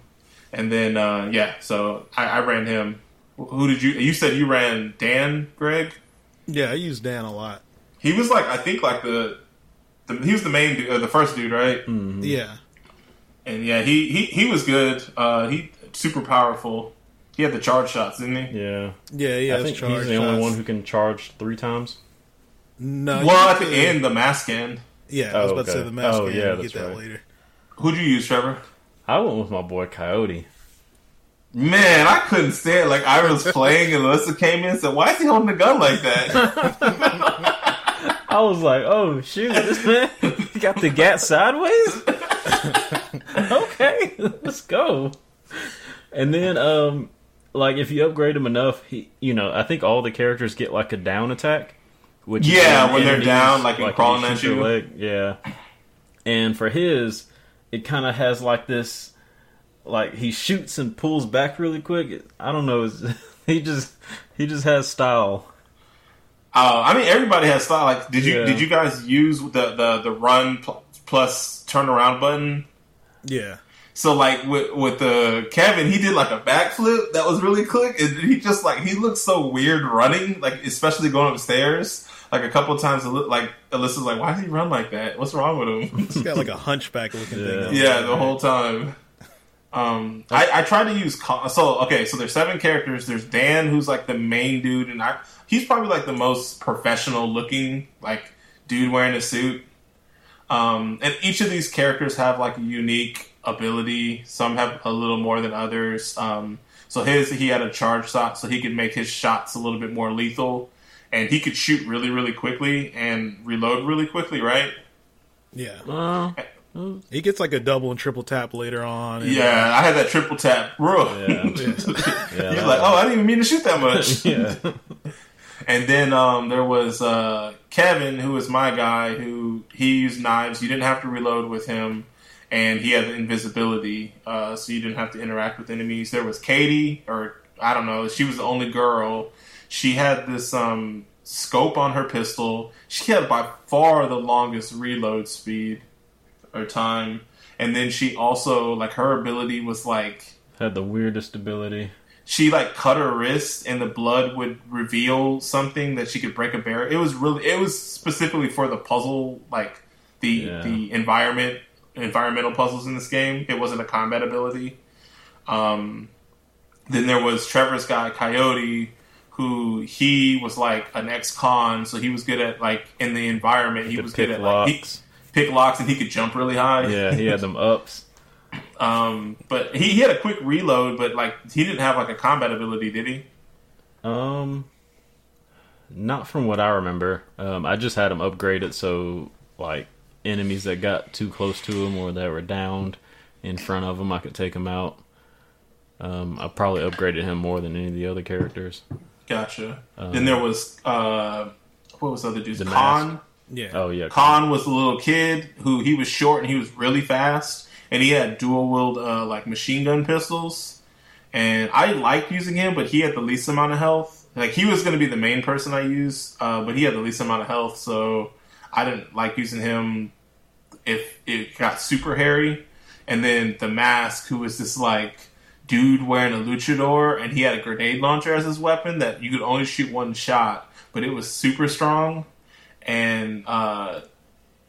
and then uh, yeah. So I, I ran him. Who did you? You said you ran Dan, Greg. Yeah, I used Dan a lot. He was like I think like the, the he was the main dude, uh, the first dude, right? Yeah, And yeah, he he, he was good. Uh, he super powerful. He had the charge shots, didn't he? Yeah, yeah, yeah. I think he's the only one who can charge three times. No, Well, at the end, the mask can. Yeah, I was Oh, about to say the mask. Oh, can, yeah, you that's get that right. later. Who'd you use, Trevor? I went with my boy Coyote. Man, I couldn't stand it. Like I was playing, and Alyssa came in and said, "Why is he holding a gun like that?" I was like, oh shoot, this man he got the gat sideways. okay, let's go. And then, um, like if you upgrade him enough, he, you know, I think all the characters get like a down attack. Which Yeah, when they're down, like, you crawling at you. leg. Yeah. And for his, it kind of has like this, like he shoots and pulls back really quick. I don't know. He just he just has style. Uh, I mean, everybody has style. Like, did you Yeah. did you guys use the the the run pl- plus turn around button? Yeah, So like with with the Kevin, he did like a backflip that was really quick, and he just like he looked so weird running, like especially going upstairs. Like a couple times, like Alyssa's like, "Why does he run like that? What's wrong with him?" he's got like a hunchback looking Yeah. thing. on. yeah, the whole time. Um, I, I tried to use so okay. So there's seven characters. There's Dan, who's like the main dude, and I he's probably like the most professional looking like dude wearing a suit. Um, and each of these characters have like a unique ability. Some have a little more than others. Um, so his he had a charge shot, so he could make his shots a little bit more lethal, and he could shoot really really quickly and reload really quickly, right? Yeah, Uh, He gets like a double and triple tap later on. and- Yeah, I had that triple tap. Bro. Yeah. He's Yeah, like, oh, I didn't even mean to shoot that much. yeah. And then um, there was uh, Kevin, who was my guy, who he used knives. You didn't have to reload with him, and he had the invisibility, uh, so you didn't have to interact with enemies. There was Katie, or I don't know, she was the only girl. She had this um, scope on her pistol. She had by far the longest reload speed or time. And then she also, like, her ability was like Had the weirdest ability. she like cut her wrist and the blood would reveal something that she could break a barrier. It was really it was specifically for the puzzle like the Yeah. the environment environmental puzzles in this game. It wasn't a combat ability. Um then there was Trevor's guy Coyote who he was like an ex-con so he was good at like in the environment he Could was good at like he, locks. pick locks and he could jump really high. Yeah, he had them ups. Um but he, he had a quick reload but like he didn't have like a combat ability, did he? Um, not from what I remember. Um, I just had him upgraded so like enemies that got too close to him or that were downed in front of him, I could take him out. Um, I probably upgraded him more than any of the other characters. Gotcha. then there was uh, what was the other dude's The Khan. Yeah. Oh yeah, Khan was the little kid who he was short and he was really fast, and he had dual wield uh, like machine gun pistols. And I liked using him, but he had the least amount of health. Like he was going to be the main person I used, uh, but he had the least amount of health, so I didn't like using him if it got super hairy. And then the mask, who was this like dude wearing a luchador, and he had a grenade launcher as his weapon that you could only shoot one shot, but it was super strong. And uh,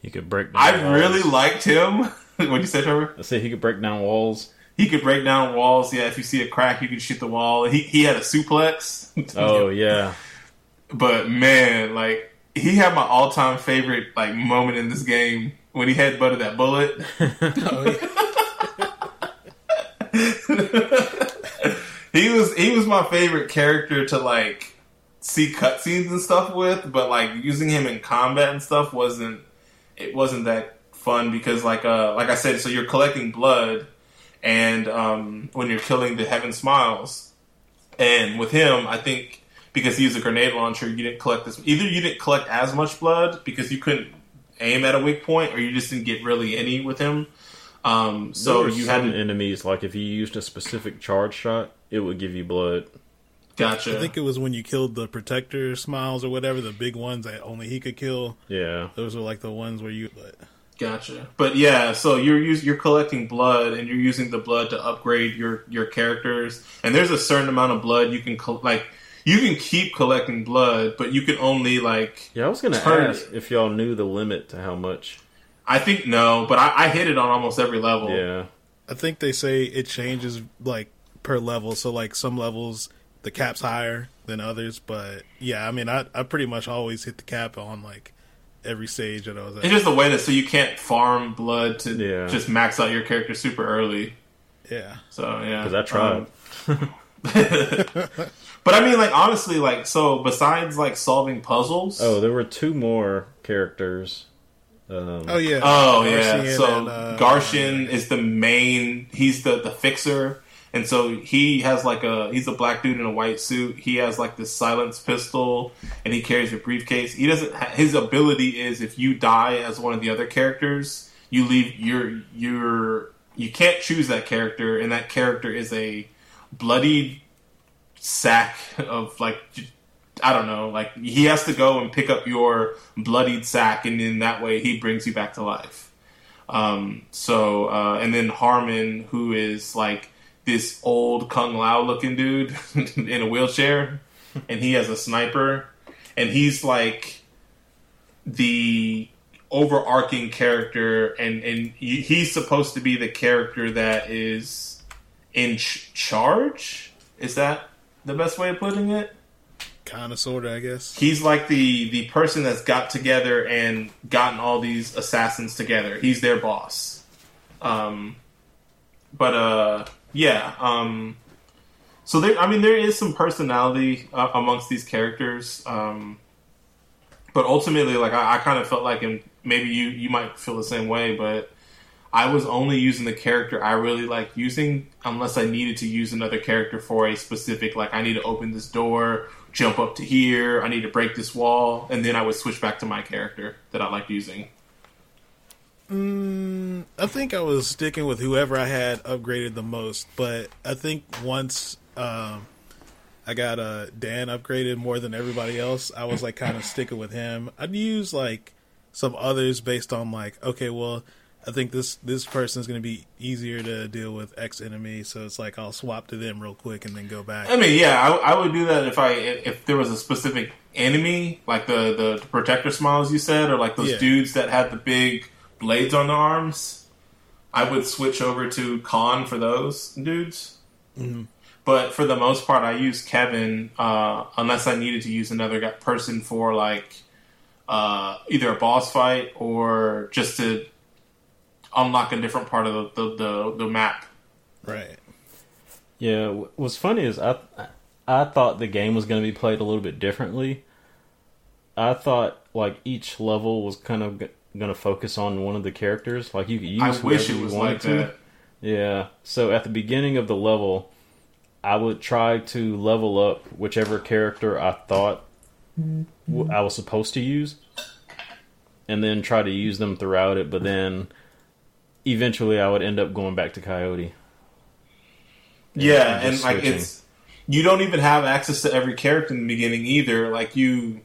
he could break. Down I walls. really liked him. what you say, Trevor? I said he could break down walls. He could break down walls. Yeah, if you see a crack, you could shoot the wall. He he had a suplex. Oh yeah, but man, like he had my all time favorite like moment in this game when he headbutted that bullet. he was he was my favorite character to like see cutscenes and stuff with, but like using him in combat and stuff wasn't it wasn't that fun because like uh like I said, so you're collecting blood and um when you're killing the Heaven Smiles. And with him, I think because he used a grenade launcher, you didn't collect this either you didn't collect as much blood because you couldn't aim at a weak point or you just didn't get really any with him. Um so There you had some enemies like if you used a specific charge shot, it would give you blood. gotcha. I think it was when you killed the protector smiles or whatever, the big ones that only he could kill. Yeah, Those were like the ones where you. But Gotcha. But yeah, so you're us- you're collecting blood and you're using the blood to upgrade your your characters. And there's a certain amount of blood you can col- like you can keep collecting blood, but you can only like yeah. I was gonna Turn- ask if y'all knew the limit to how much. I think no, but I, I hit it on almost every level. Yeah, I think they say it changes like per level. So like some levels the cap's higher than others. But yeah, I mean I I pretty much always hit the cap on like every stage that I was at. It's just the way that so you can't farm blood to Yeah. just max out your character super early. yeah. So yeah, because I tried. Um, but I mean, like honestly, like so besides like solving puzzles. oh, there were two more characters. Um, Oh yeah. Oh yeah. So and, uh, Garcian is the main. He's the the fixer, and so he has like a he's a black dude in a white suit. He has like this silence pistol, and he carries a briefcase. He doesn't. ha- His ability is if you die as one of the other characters, you leave your your you can't choose that character, and that character is a bloodied sack of like I don't know, like he has to go and pick up your bloodied sack, and in that way he brings you back to life. Um, so uh, and then Harman, who is like this old Kung Lao looking dude in a wheelchair, and he has a sniper, and he's like the overarching character, and and he's supposed to be the character that is in ch- charge. Is that the best way of putting it? Kind of sorta, I guess. he's like the the person that's got together and gotten all these assassins together. He's their boss. Um, but uh, yeah. Um, so there, I mean, there is some personality uh, amongst these characters. Um, but ultimately, like I, I kind of felt like, and maybe you you might feel the same way, but I was only using the character I really like using unless I needed to use another character for a specific like I need to open this door, jump up to here, I need to break this wall, and then I would switch back to my character that I liked using. Mm, I think I was sticking with whoever I had upgraded the most, but I think once um, I got uh, Dan upgraded more than everybody else, I was like kind of sticking with him. I'd use like some others based on like, okay, well, I think this this person is going to be easier to deal with X enemy, so it's like I'll swap to them real quick and then go back. I mean, yeah, I, I would do that if I if there was a specific enemy, like the the protector smiles you said, or like those Yeah. dudes that had the big blades on their arms. I would switch over to Khan for those dudes. But for the most part, I use Kevin uh, unless I needed to use another person for like uh, either a boss fight or just to unlock a different part of the the, the, the map. Right. Yeah, what's funny is I I thought the game was going to be played a little bit differently. I thought like each level was kind of g- going to focus on one of the characters. Like you could use I wish it you was wanted like to. that. Yeah. So at the beginning of the level, I would try to level up whichever character I thought w- I was supposed to use, and then try to use them throughout it. But then eventually, I would end up going back to Coyote. Yeah, and and like switching. it's you don't even have access to every character in the beginning either. Like you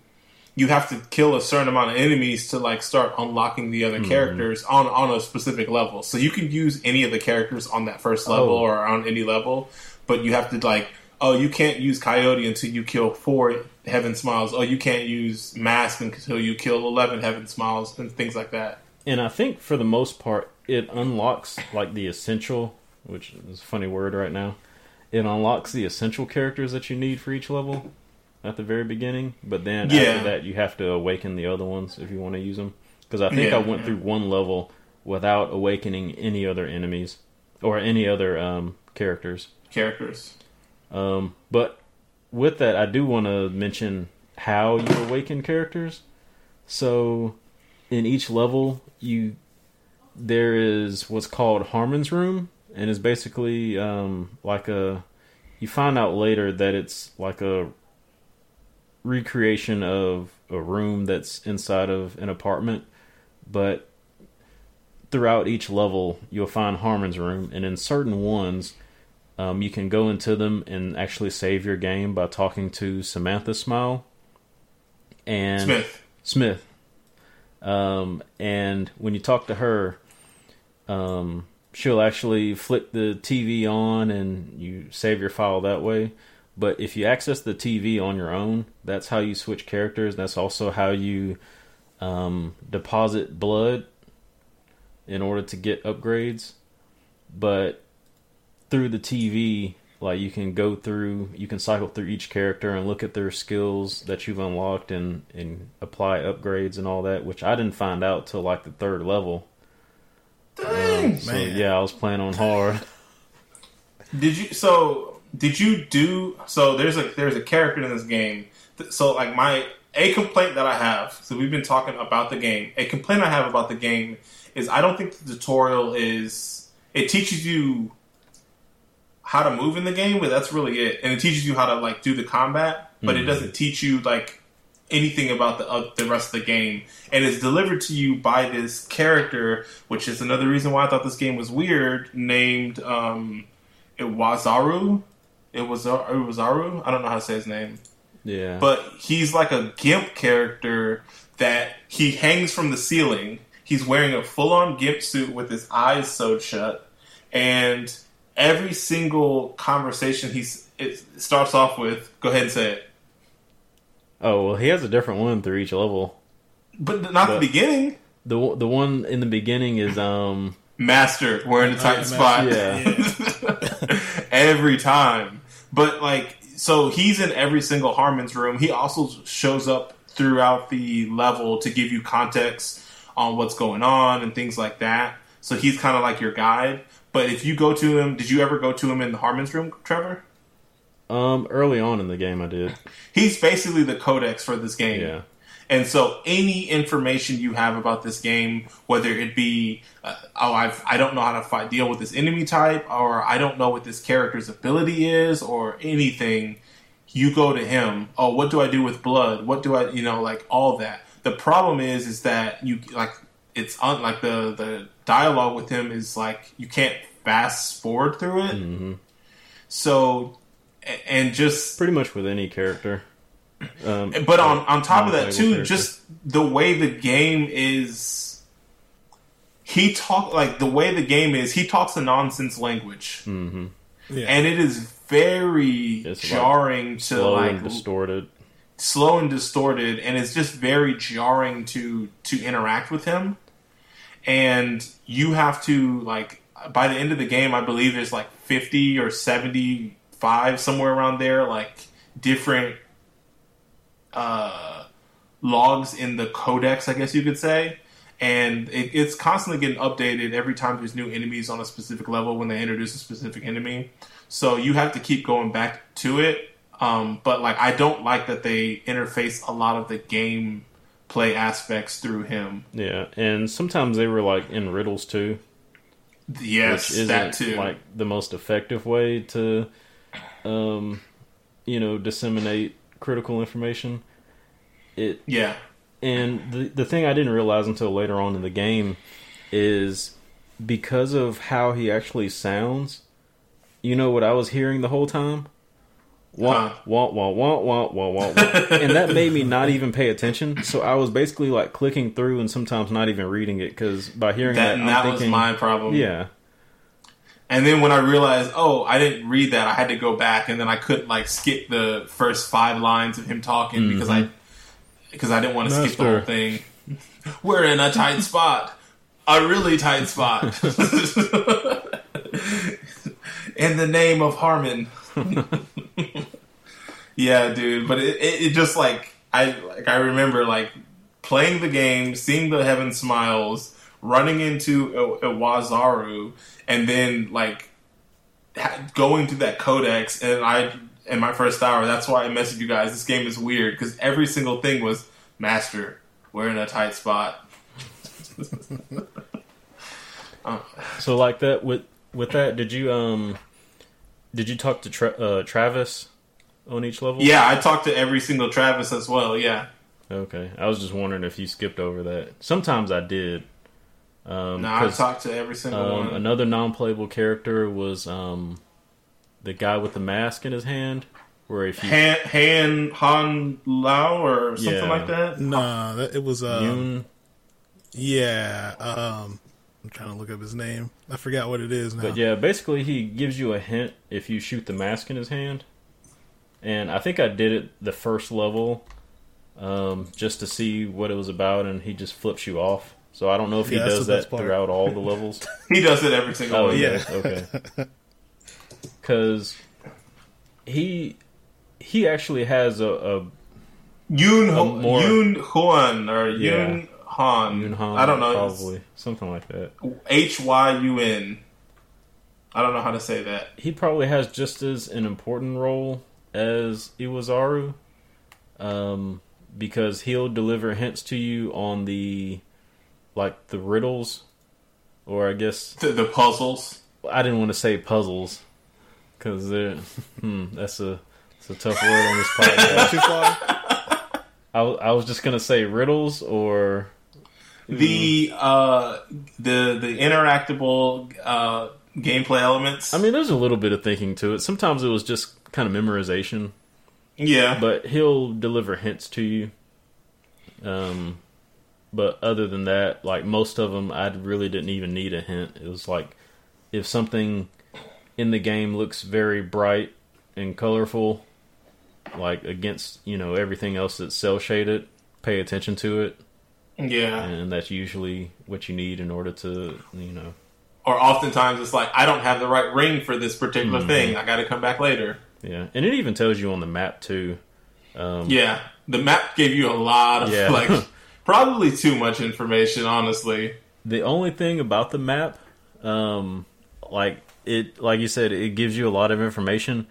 you have to kill a certain amount of enemies to like start unlocking the Mm-hmm. other characters on on a specific level. So you can use any of the characters on that first level Oh. or on any level, but you have to like oh you can't use Coyote until you kill four Heaven Smiles. Oh you can't use Mask until you kill eleven Heaven Smiles and things like that. And I think for the most part, it unlocks like the essential, which is a funny word right now. It unlocks the essential characters that you need for each level at the very beginning. But then Yeah. after that, you have to awaken the other ones if you want to use them. Because I think Yeah. I went through one level without awakening any other enemies or any other um, characters. Characters. Um, but with that, I do want to mention how you awaken characters. So, in each level, you there is what's called Harman's Room, and is basically um, like a. You find out later that it's like a recreation of a room that's inside of an apartment, but throughout each level, you'll find Harman's Room, and in certain ones, um, you can go into them and actually save your game by talking to Samantha Smile and Smith. Smith. Um, and when you talk to her, um, she'll actually flick the TV on and you save your file that way. But if you access the TV on your own, that's how you switch characters. That's also how you um, deposit blood in order to get upgrades. But through the TV, like you can go through, you can cycle through each character and look at their skills that you've unlocked and and apply upgrades and all that, which I didn't find out till like the third level. Dang. So Man. yeah, I was playing on hard. Did you so did you do so there's a there's a character in this game. th- So like my a complaint that I have, so we've been talking about the game. A complaint I have about the game is I don't think the tutorial is it teaches you how to move in the game, but that's really it. And it teaches you how to like do the combat, but it hmm. doesn't teach you like anything about the uh, the rest of the game. And it's delivered to you by this character, which is another reason why I thought this game was weird. Named um, Iwazaru. It was Iwazaru. I don't know how to say his name, Yeah, but he's like a gimp character that he hangs from the ceiling. He's wearing a full on gimp suit with his eyes sewed shut, and every single conversation he's it starts off with. Go ahead and say it. Oh well, he has a different one through each level. But not But- the beginning. the The one in the beginning is um Master wearing the tight yeah, spot. yeah. every time. But like, so he's in every single Harman's room. He also shows up throughout the level to give you context on what's going on and things like that. So he's kind of like your guide. But if you go to him, did you ever go to him in the Harman's room, Trevor? Um early on in the game I did. He's basically the codex for this game. Yeah. And so, any information you have about this game, whether it be, uh, oh, I've, I don't know how to fight, deal with this enemy type, or I don't know what this character's ability is, or anything, you go to him. Oh, what do I do with blood? What do I, you know, like all that. The problem is, is that you like it's un, like the the dialogue with him is like you can't fast forward through it. hmm So, and just Pretty much with any character. Um, but on on top of that too, character. just the way the game is. He talk like the way the game is. He talks a nonsense language, hmm Yeah. and it is very It's like jarring to slow like and distorted. slow and distorted and it's just very jarring to to interact with him and you have to like by the end of the game i believe there's like 50 or 75 somewhere around there like different uh logs in the codex i guess you could say and it, it's constantly getting updated every time there's new enemies on a specific level when they introduce a specific enemy so you have to keep going back to it um, but like I don't like that they interface a lot of the game play aspects through him. Yeah, and sometimes they were like in riddles too, Yes, which isn't that too. like the most effective way to, um, you know, disseminate critical information. It yeah, And the the thing I didn't realize until later on in the game is because of how he actually sounds. You know what I was hearing the whole time? Wah, Huh. wah, wah, wah, wah, wah, wah, wah. and that made me not even pay attention. So I was basically like clicking through and sometimes not even reading it because by hearing that that, that thinking, was my problem. yeah, And then when I realized, oh, I didn't read that, I had to go back, and then I couldn't like skip the first five lines of him talking mm-hmm. because I because I didn't want to skip the whole thing. We're in a tight spot, a really tight spot. in the name of Harman. yeah, dude. But it, it, it just like I like I remember like playing the game, seeing the heaven smiles, running into a, a Wazaru, and then like ha- going to that codex. And I in my first hour, that's why I messaged you guys. This game is weird because every single thing was master. We're in a tight spot. So like that with with that, did you um did you talk to Tra- uh, Travis on each level? Yeah, I talked to every single Travis as well. Yeah. Okay, I was just wondering if you skipped over that. Sometimes I did. Um, No, I 'cause, talked to every single um, one. another non-playable character was um, the guy with the mask in his hand, where if you Han, Han Han Lao or something Yeah. like that. Nah, that, it was uh, Yoon, yeah. Um, I'm trying to look up his name. I forgot what it is now. but yeah, basically he gives you a hint if you shoot the mask in his hand. And I think I did it the first level, um, just to see what it was about, and he just flips you off. So I don't know if he Yeah, does that part. throughout all the levels. He does it every single Oh one. yeah, yeah. okay. Because he he actually has a, a Yoon A Ho- more- Yoon Huan or Yeah. Yoon Han. Yun Han, I don't know. probably something like that. H Y U N. I don't know how to say that. He probably has just as an important role as Iwazaru, um, because he'll deliver hints to you on the like the riddles, or I guess The, the puzzles. I didn't want to say puzzles because hmm, that's a that's a tough word on this podcast. Too far? I, I was just gonna say riddles or The uh the the interactable uh gameplay elements. I mean, there's a little bit of thinking to it. Sometimes it was just kind of memorization, yeah. but he'll deliver hints to you. Um, but other than that, like most of them, I really didn't even need a hint. It was like if something in the game looks very bright and colorful, like against you know everything else that's cel shaded, pay attention to it, yeah. and that's usually what you need in order to you know. Or oftentimes it's like I don't have the right ring for this particular Mm-hmm. thing. I got to come back later. Yeah, and it even tells you on the map too. Um, Yeah. The map gave you a lot of Yeah. like probably too much information, honestly. The only thing about the map, um, like it, like you said, it gives you a lot of information,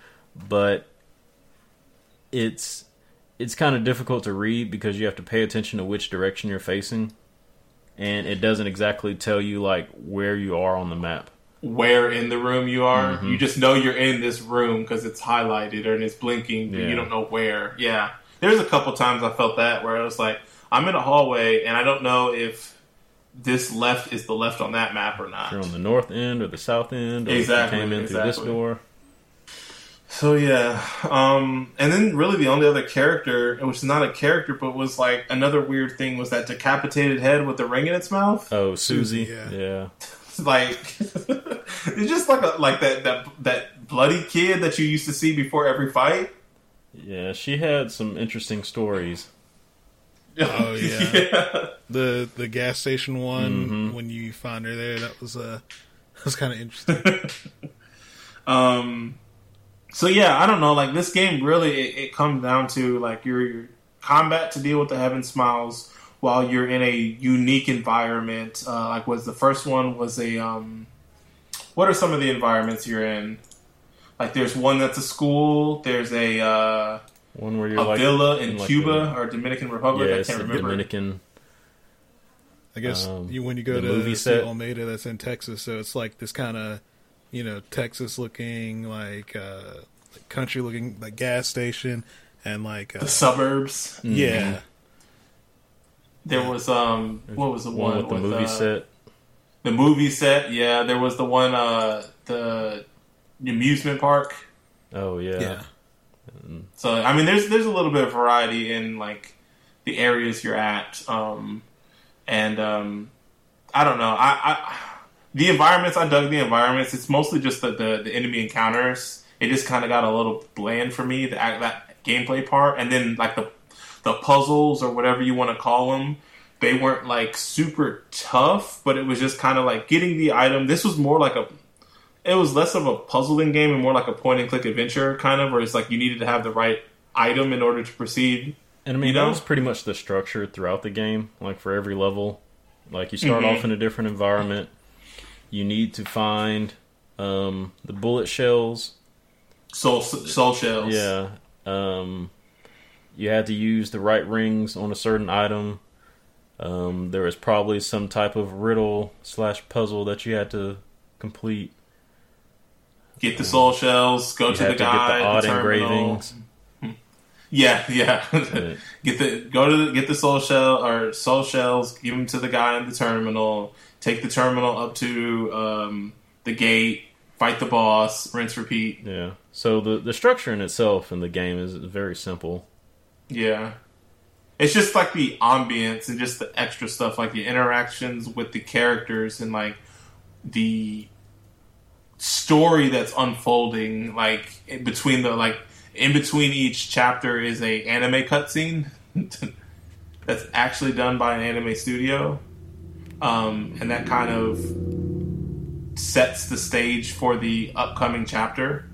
but it's it's kind of difficult to read because you have to pay attention to which direction you're facing, and it doesn't exactly tell you like where you are on the map. Where in the room you are, Mm-hmm. you just know you're in this room because it's highlighted and it's blinking, but Yeah. you don't know where. Yeah, there's a couple times I felt that where I was like, I'm in a hallway and I don't know if this left is the left on that map or not. If you're on the north end or the south end, or Exactly, came in through this door. So yeah, um, and then really the only other character, which is not a character, but was like another weird thing, was that decapitated head with the ring in its mouth. Oh, Susie. Susie, yeah. yeah. like it's just like a, like that that that bloody kid that you used to see before every fight. Yeah, she had some interesting stories. Oh, yeah. yeah. The the gas station one Mhm. when you find her there, that was uh that was kind of interesting. Um. So yeah, I don't know. Like this game, really, it, it comes down to like your, your combat to deal with the Heaven Smiles while you're in a unique environment. Uh, like was the first one was a um. What are some of the environments you're in? Like there's one that's a school. There's a uh, One where you're a like villa in, in, like, Cuba a- or Dominican yeah, Republic. I can't the remember. Dominican. I guess Um, you when you go to movie see set. Almeida, that's in Texas, so it's like this kind of you know Texas looking like uh country looking like gas station and like uh, The suburbs. yeah There was um, what was the one, one with the movie uh, set. The movie set, yeah. There was the one, uh, the amusement park. Oh yeah. yeah So I mean, there's there's a little bit of variety in like the areas you're at, um, and um, I don't know. I, I the environments I dug the environments. It's mostly just the the, the enemy encounters. It just kind of got a little bland for me. The that gameplay part, and then like the the puzzles or whatever you want to call them. They weren't like super tough, but it was just kind of like getting the item. This was more like a it was less of a puzzling game and more like a point and click adventure kind of where it's like you needed to have the right item in order to proceed And I mean You that was pretty much the structure throughout the game. Like for every level, like you start Mhm. off in a different environment. You need to find um, the bullet shells. soul soul shells Yeah. Um, you had to use the right rings on a certain item. Um, there was probably some type of riddle slash puzzle that you had to complete. Get the soul shells go You to the guy get the at odd the terminal. engravings. yeah yeah Yeah. get the go to the, get the soul shell or soul shells give them to the guy in the terminal take the terminal up to um, the gate fight the boss rinse repeat Yeah. So the the structure in itself in the game is very simple. Yeah. It's just like the ambience and just the extra stuff, like the interactions with the characters and like the story that's unfolding. Like in between the like in between each chapter is a anime cutscene that's actually done by an anime studio, um, and that kind of sets the stage for the upcoming chapter.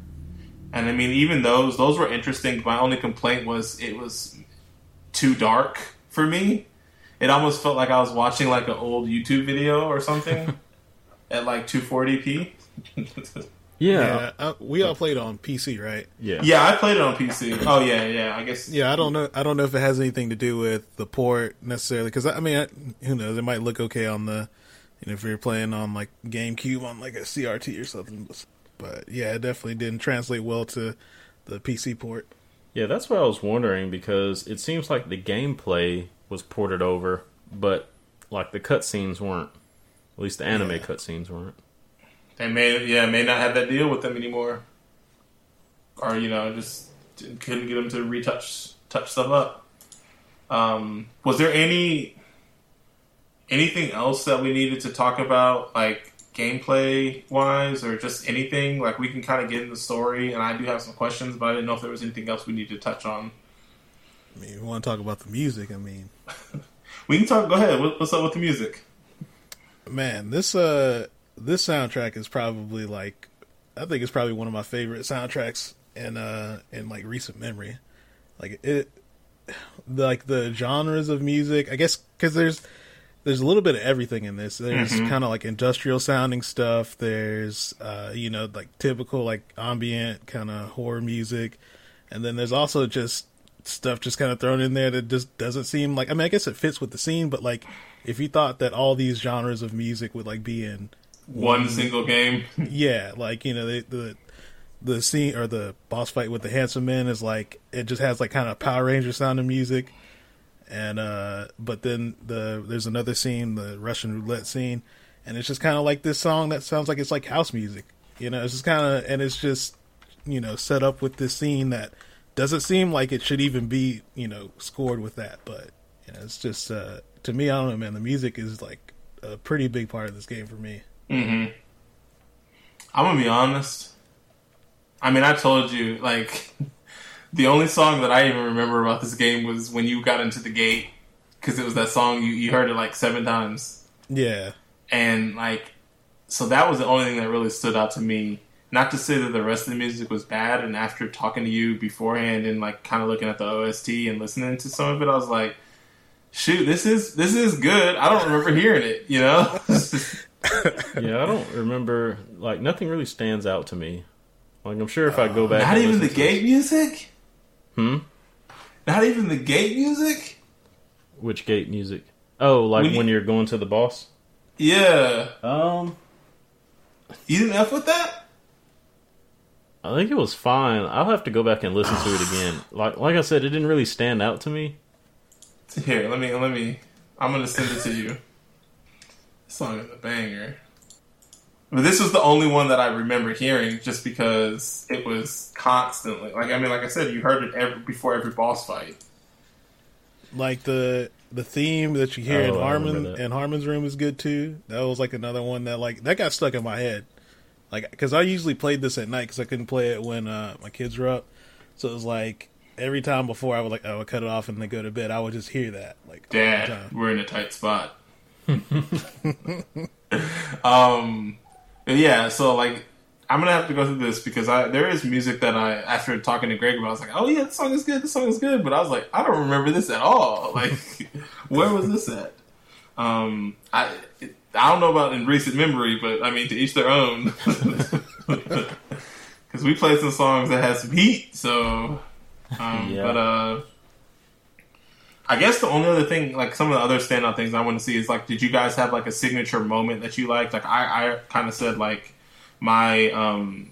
And I mean, even those those were interesting. My only complaint was it was too dark for me. It almost felt like I was watching like an old YouTube video or something at like 240p. Yeah. yeah uh, we all played on PC right Yeah. yeah, I played it on PC. Oh yeah, yeah. I guess yeah I don't know I don't know if it has anything to do with the port necessarily because I mean I, who knows it might look okay on the you know if you're playing on like GameCube on like a CRT or something but yeah it definitely didn't translate well to the PC port. Yeah, that's what I was wondering because it seems like the gameplay was ported over, but like the cutscenes weren't. At least the anime Yeah. cutscenes weren't. They may yeah may not have that deal with them anymore, or you know just couldn't get them to retouch touch stuff up. Um, was there any anything else that we needed to talk about, like gameplay wise, or just anything? Like we can kind of get in the story, and I do have some questions, but I didn't know if there was anything else we need to touch on. I mean, we want to talk about the music? I mean, We can talk. Go ahead. What, what's up with the music? man, this uh, this soundtrack is probably like, I think it's probably one of my favorite soundtracks in uh in like recent memory. Like it, like the genres of music. I guess because there's there's a little bit of everything in this. There's Mhm. kind of like industrial sounding stuff. There's uh, you know, like typical like ambient kind of horror music, and then there's also just stuff just kind of thrown in there that just doesn't seem like. I mean, I guess it fits with the scene, but like if you thought that all these genres of music would like be in One single game. yeah, like you know the the the scene or the boss fight with the handsome man is like it just has like kind of Power Ranger sounding music, and uh but then the there's another scene, the Russian roulette scene, and it's just kind of like this song that sounds like it's like house music, you know. It's just kind of and it's just you know set up with this scene that doesn't seem like it should even be you know scored with that, but you know it's just uh to me I don't know man the music is like a pretty big part of this game for me. Mm-hmm. I'm gonna be honest. I mean, I told you like the only song that I even remember about this game was when you got into the gate because it was that song you you heard it like seven times, Yeah. and like so that was the only thing that really stood out to me. Not to say that the rest of the music was bad, and after talking to you beforehand and like kind of looking at the OST and listening to some of it, I was like, "Shoot, this is this is good." I don't remember hearing it, you know. yeah, I don't remember. Like nothing really stands out to me. Like I'm sure if I go back, Not and even the gate music. Hmm. Not even the gate music. Which gate music? Oh, like When when, you- you, are going to the boss. Yeah, Um, you didn't f with that. I think it was fine. I'll have to go back and listen to it again. Like like I said, it didn't really stand out to me. Here, let me let me. I'm gonna send it to you. This song is a banger. But this was the only one that I remember hearing, just because it was constantly like I mean, like I said, you heard it every, before every boss fight. like the the theme that you hear in Oh, I remember Harman and Harman's room is good too. That was like another one that like that got stuck in my head. Like because I usually played this at night because I couldn't play it when uh, my kids were up. So it was like every time before I would like I would cut it off and then go to bed. I would just hear that like all Dad, we're in a tight spot. um, yeah. So like, I'm gonna have to go through this because I there is music that I after talking to Greg about, I was like, oh yeah, this song is good. This song is good. But I was like, I don't remember this at all. Like, where was this at? Um, I I don't know about in recent memory, but I mean to each their own. Because we played some songs that had some heat, so. Um, Yeah. But uh. I guess the only other thing, like some of the other standout things I want to see is like, did you guys have like a signature moment that you liked? Like I, I kind of said like my um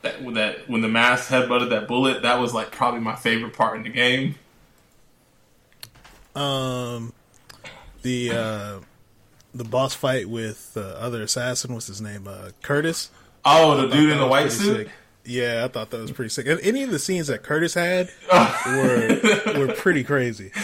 that that when the mask headbutted that bullet, that was like probably my favorite part in the game. Um, the uh, the boss fight with the other assassin. What's his name? Uh, Curtis. Oh, the dude in the white suit. sick. Yeah, I thought that was pretty sick. And any of the scenes that Curtis had were were pretty crazy.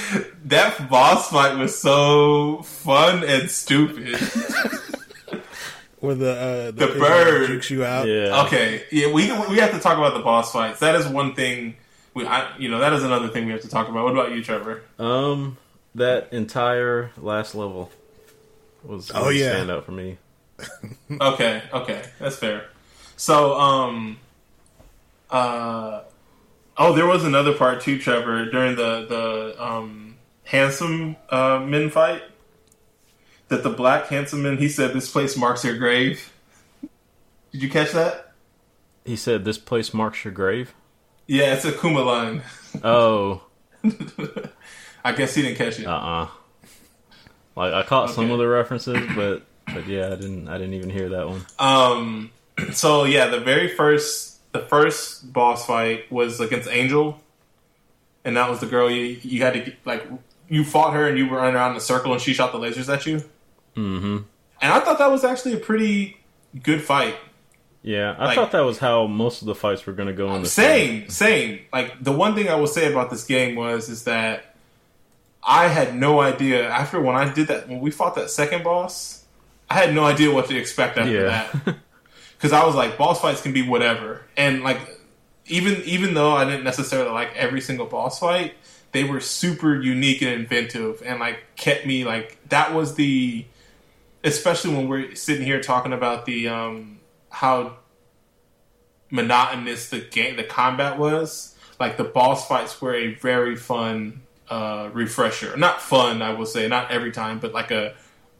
That boss fight was so fun and stupid. Where the uh, The kid bird. jukes you out. Yeah. Okay, yeah, we we have to talk about the boss fights. That is one thing. We, I, you know, that is another thing we have to talk about. What about you, Trevor? Um, that entire last level was Oh, a yeah. standout for me. okay, okay, that's fair. So, um, uh, oh, there was another part too, Trevor, during the the um handsome uh, men fight. That the black handsome men, he said, this place marks your grave. Did you catch that? He said, "This place marks your grave." Yeah, it's a Kuma line. Oh, I guess he didn't catch it. uh, uh Like I caught some of the references, but but yeah, I didn't. I didn't even hear that one. Um, so yeah, the very first, the first boss fight was against Angel, and that was the girl you you had to like you fought her and you were running around in a circle and she shot the lasers at you. Mm-hmm. And I thought that was actually a pretty good fight. Yeah, I Like- thought that was how most of the fights were going to go in the Same, same. Like the one thing I will say about this game was is that I had no idea after when I did that when we fought that second boss, I had no idea what to expect after Yeah. that. Because I was like, boss fights can be whatever, and like even even though I didn't necessarily like every single boss fight, they were super unique and inventive, and like kept me like that was the especially when we're sitting here talking about the um how monotonous the game the combat was like the boss fights were a very fun uh refresher. Not fun i will say not every time but like a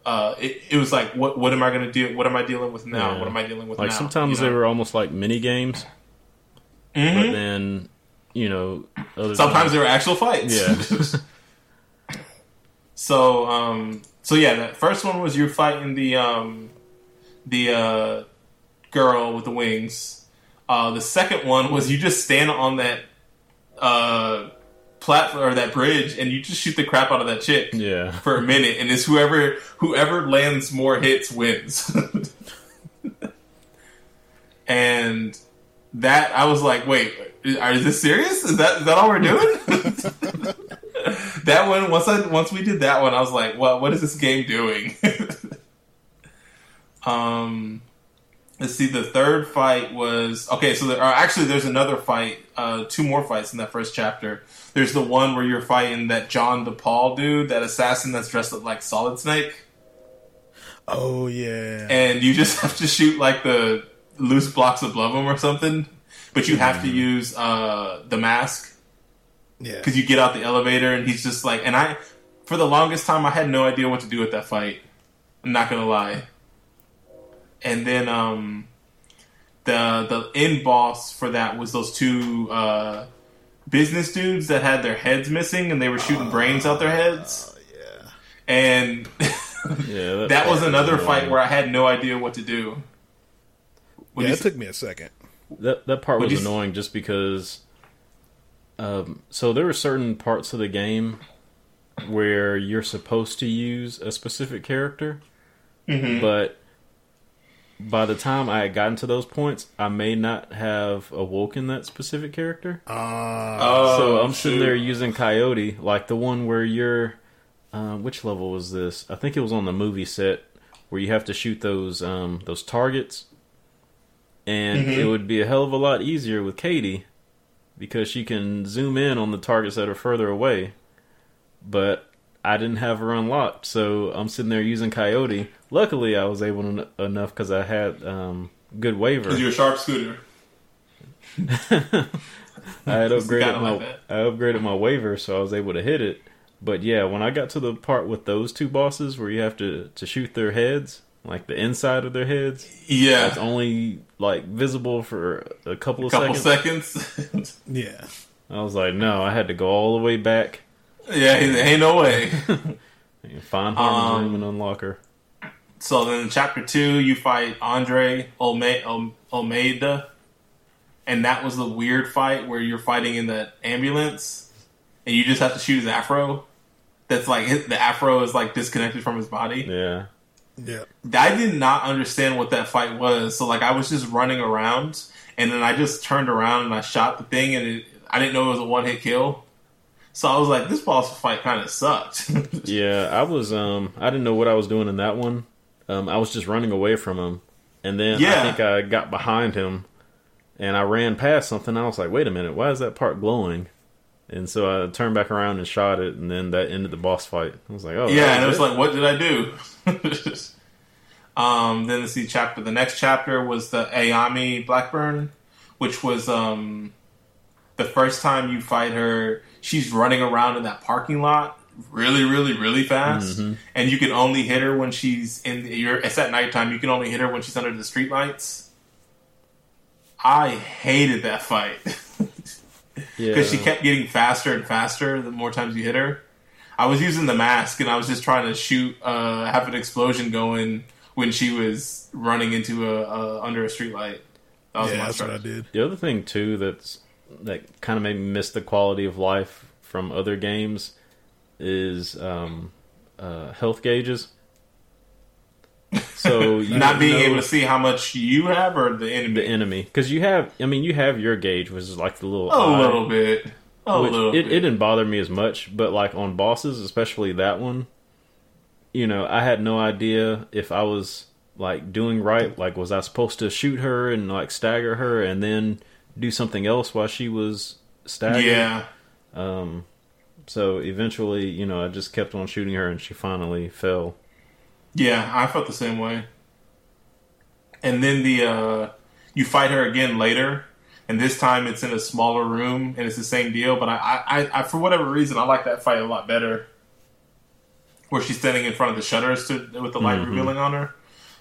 uh it, it was like what what am i gonna do what am i dealing with now Yeah. what am i dealing with Like now sometimes you know? they were almost like mini games, Mhm. but then you know, other Sometimes they were actual fights. Yeah. so, um, so yeah, that first one was you fighting the um, the uh, girl with the wings. Uh, the second one was you just stand on that uh, platform or that bridge and you just shoot the crap out of that chick yeah, for a minute, and it's whoever whoever lands more hits wins. and that I was like, wait, is this serious? Is that is that all we're doing? that one once I once we did that one, I was like, well, what is this game doing? um, let's see. The third fight was okay. So there are actually there's another fight, uh, two more fights in that first chapter. There's the one where you're fighting that John DePaul dude, that assassin that's dressed up like Solid Snake, Oh yeah. and you just have to shoot like the loose blocks above him or something. But you have to use uh, the mask yeah. because you get out the elevator and he's just like, and I, for the longest time, I had no idea what to do with that fight. I'm not gonna lie. And then um, the the end boss for that was those two uh, business dudes that had their heads missing and they were shooting brains out their heads. Oh yeah. And yeah. that was another yeah. fight where I had no idea what to do. When yeah, it took me a second. that that part Would was you s- annoying just because. Um, so there were certain parts of the game where you're supposed to use a specific character, Mhm. but by the time I had gotten to those points, I may not have awoken that specific character. Uh, Oh, so I'm sitting there using Coyote, like the one where you're. Uh, which level was this? I think it was on the movie set where you have to shoot those um, those targets, and Mhm. it would be a hell of a lot easier with Katie because she can zoom in on the targets that are further away. But I didn't have her unlocked, so I'm sitting there using Coyote. Luckily, I was able to enough because I had um, good waver. Because you're a sharpshooter. I had upgraded my like. I upgraded my waver, so I was able to hit it. But yeah, when I got to the part with those two bosses where you have to to shoot their heads, like the inside of their heads, Yeah. it's only like visible for a couple of couple seconds. seconds. yeah. I was like, no, I had to go all the way back yeah, ain't no way. and find Harman's Um, room and unlock her. So then in chapter two, you fight Andre Olme- Ol- Ulmeyda. And that was the weird fight where you're fighting in the ambulance and you just have to shoot his afro. That's like, his- the afro is like disconnected from his body. Yeah, Yeah. I did not understand what that fight was. So like I was just running around and then I just turned around and I shot the thing and it, I didn't know it was a one hit kill. So I was like, this boss fight kind of sucked. yeah. I was um, I didn't know what I was doing in that one. Um, I was just running away from him, and then Yeah. I think I got behind him, and I ran past something. And I was like, wait a minute, why is that part glowing? And so I turned back around and shot it, and then that ended the boss fight. I was like, oh yeah, and it was it? like, what did I do? um, then see, chapter. The next chapter was the Ayame Blackburn, which was um, the first time you fight her. She's running around in that parking lot really, really, really fast, Mhm. and you can only hit her when she's in. You're, it's at nighttime. You can only hit her when she's under the streetlights. I hated that fight. yeah. because she kept getting faster and faster the more times you hit her. I was using the mask and I was just trying to shoot, uh, have an explosion going when she was running into a, a under a streetlight. That was yeah, my that's what I did. The other thing too that's that kind of made me miss the quality of life from other games is um, uh, health gauges. So you Not being able to see how much you have or the enemy. the enemy because you have, I mean, you have your gauge, which is like the little a eye, little bit. A little it, bit. it didn't bother me as much, but like on bosses, especially that one, you know, I had no idea if I was like doing right. Like, was I supposed to shoot her and like stagger her and then do something else while she was staggered? yeah. Um, so eventually, you know, I just kept on shooting her, and she finally fell. Yeah, I felt the same way. And then the uh you fight her again later, and this time it's in a smaller room, and it's the same deal. But I, I, I, I for whatever reason, I like that fight a lot better. Where she's standing in front of the shutters to, with the light Mhm. revealing on her.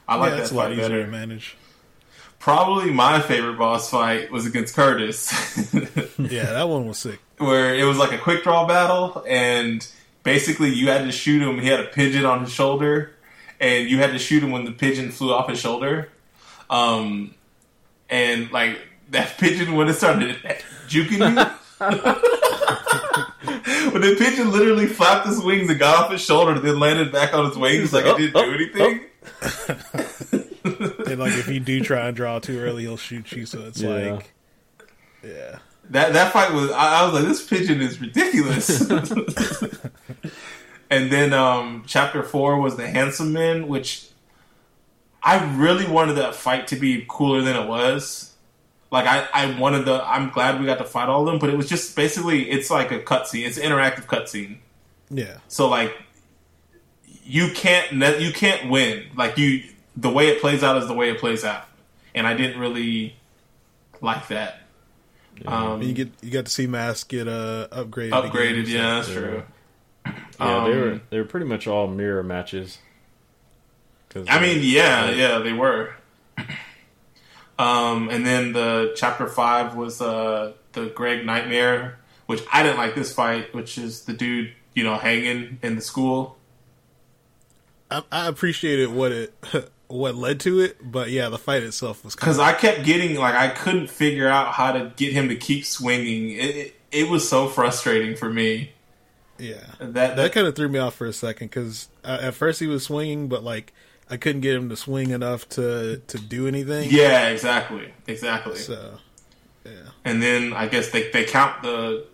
I like yeah, that it's a lot fight easier better. to manage. Probably my favorite boss fight was against Curtis, Yeah, that one was sick. Where it was like a quick draw battle, and basically you had to shoot him. He had a pigeon on his shoulder, and you had to shoot him when the pigeon flew off his shoulder. Um, and like that pigeon when it started juking you. when the pigeon literally flapped his wings and got off his shoulder and then landed back on his wings like it didn't do anything. And like if you do try and draw too early, he'll shoot you. So it's Yeah. like, yeah, That that fight was I, I was like, this pigeon is ridiculous. and then um chapter four was the handsome men, which I really wanted that fight to be cooler than it was. Like I, I wanted the I'm glad we got to fight all of them, but it was just basically it's like a cutscene. It's an interactive cutscene. yeah, So like you can't you can't win. Like you the way it plays out is the way it plays out. And I didn't really like that. Um, you get you got to see Mask get uh upgraded. upgraded. again, Yeah, that's true. Yeah, they Um, were they were pretty much all mirror matches. 'Cause, I uh, mean, yeah, yeah, they were. Um, and then the chapter five was uh, the Greg Nightmare, which I didn't like this fight, which is the dude you know hanging in the school. I, I appreciated what it what led to it, but yeah, the fight itself was because I kept getting like I couldn't figure out how to get him to keep swinging. It it, it was so frustrating for me. yeah. That That that kind of threw me off for a second because uh, at first he was swinging, but like I couldn't get him to swing enough to to do anything. yeah, exactly, exactly. So yeah, And then I guess they they count the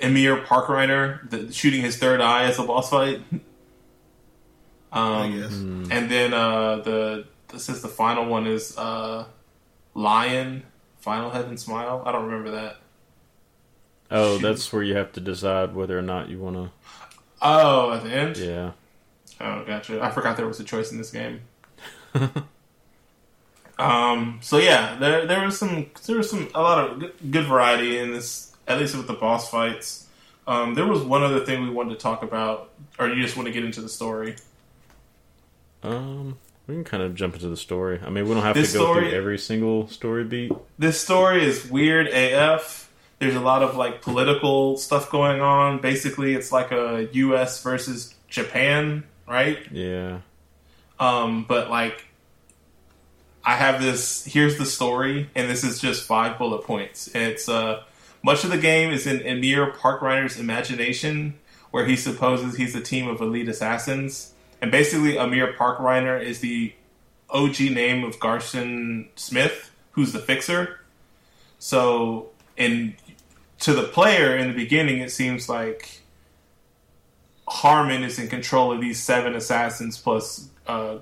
Emir Parkreiner the, shooting his third eye as a boss fight. I Um, guess. and then uh, the this is the final one is uh, Lion Final Heaven Smile. I don't remember that. oh, shoot. that's where you have to decide whether or not you want to. Oh, at the end. Yeah, Oh, gotcha. I forgot there was a choice in this game. um. So yeah, there there was some there was some a lot of good, good variety in this. At least with the boss fights. Um, there was one other thing we wanted to talk about, or you just want to get into the story. Um, we can kind of jump into the story. I mean, we don't have This to go story- through every single story beat. This story is weird AF. There's a lot of like political stuff going on. Basically, it's like a U.S. versus Japan, right? Yeah, Um, but like, I have this. Here's the story, and this is just five bullet points. It's uh, much of the game is in Emir Parkreiner's imagination, where he supposes he's a team of elite assassins, and basically, Emir Parkreiner is the OG name of Garcian Smith, who's the fixer. So, and to the player in the beginning, it seems like Harman is in control of these seven assassins plus uh,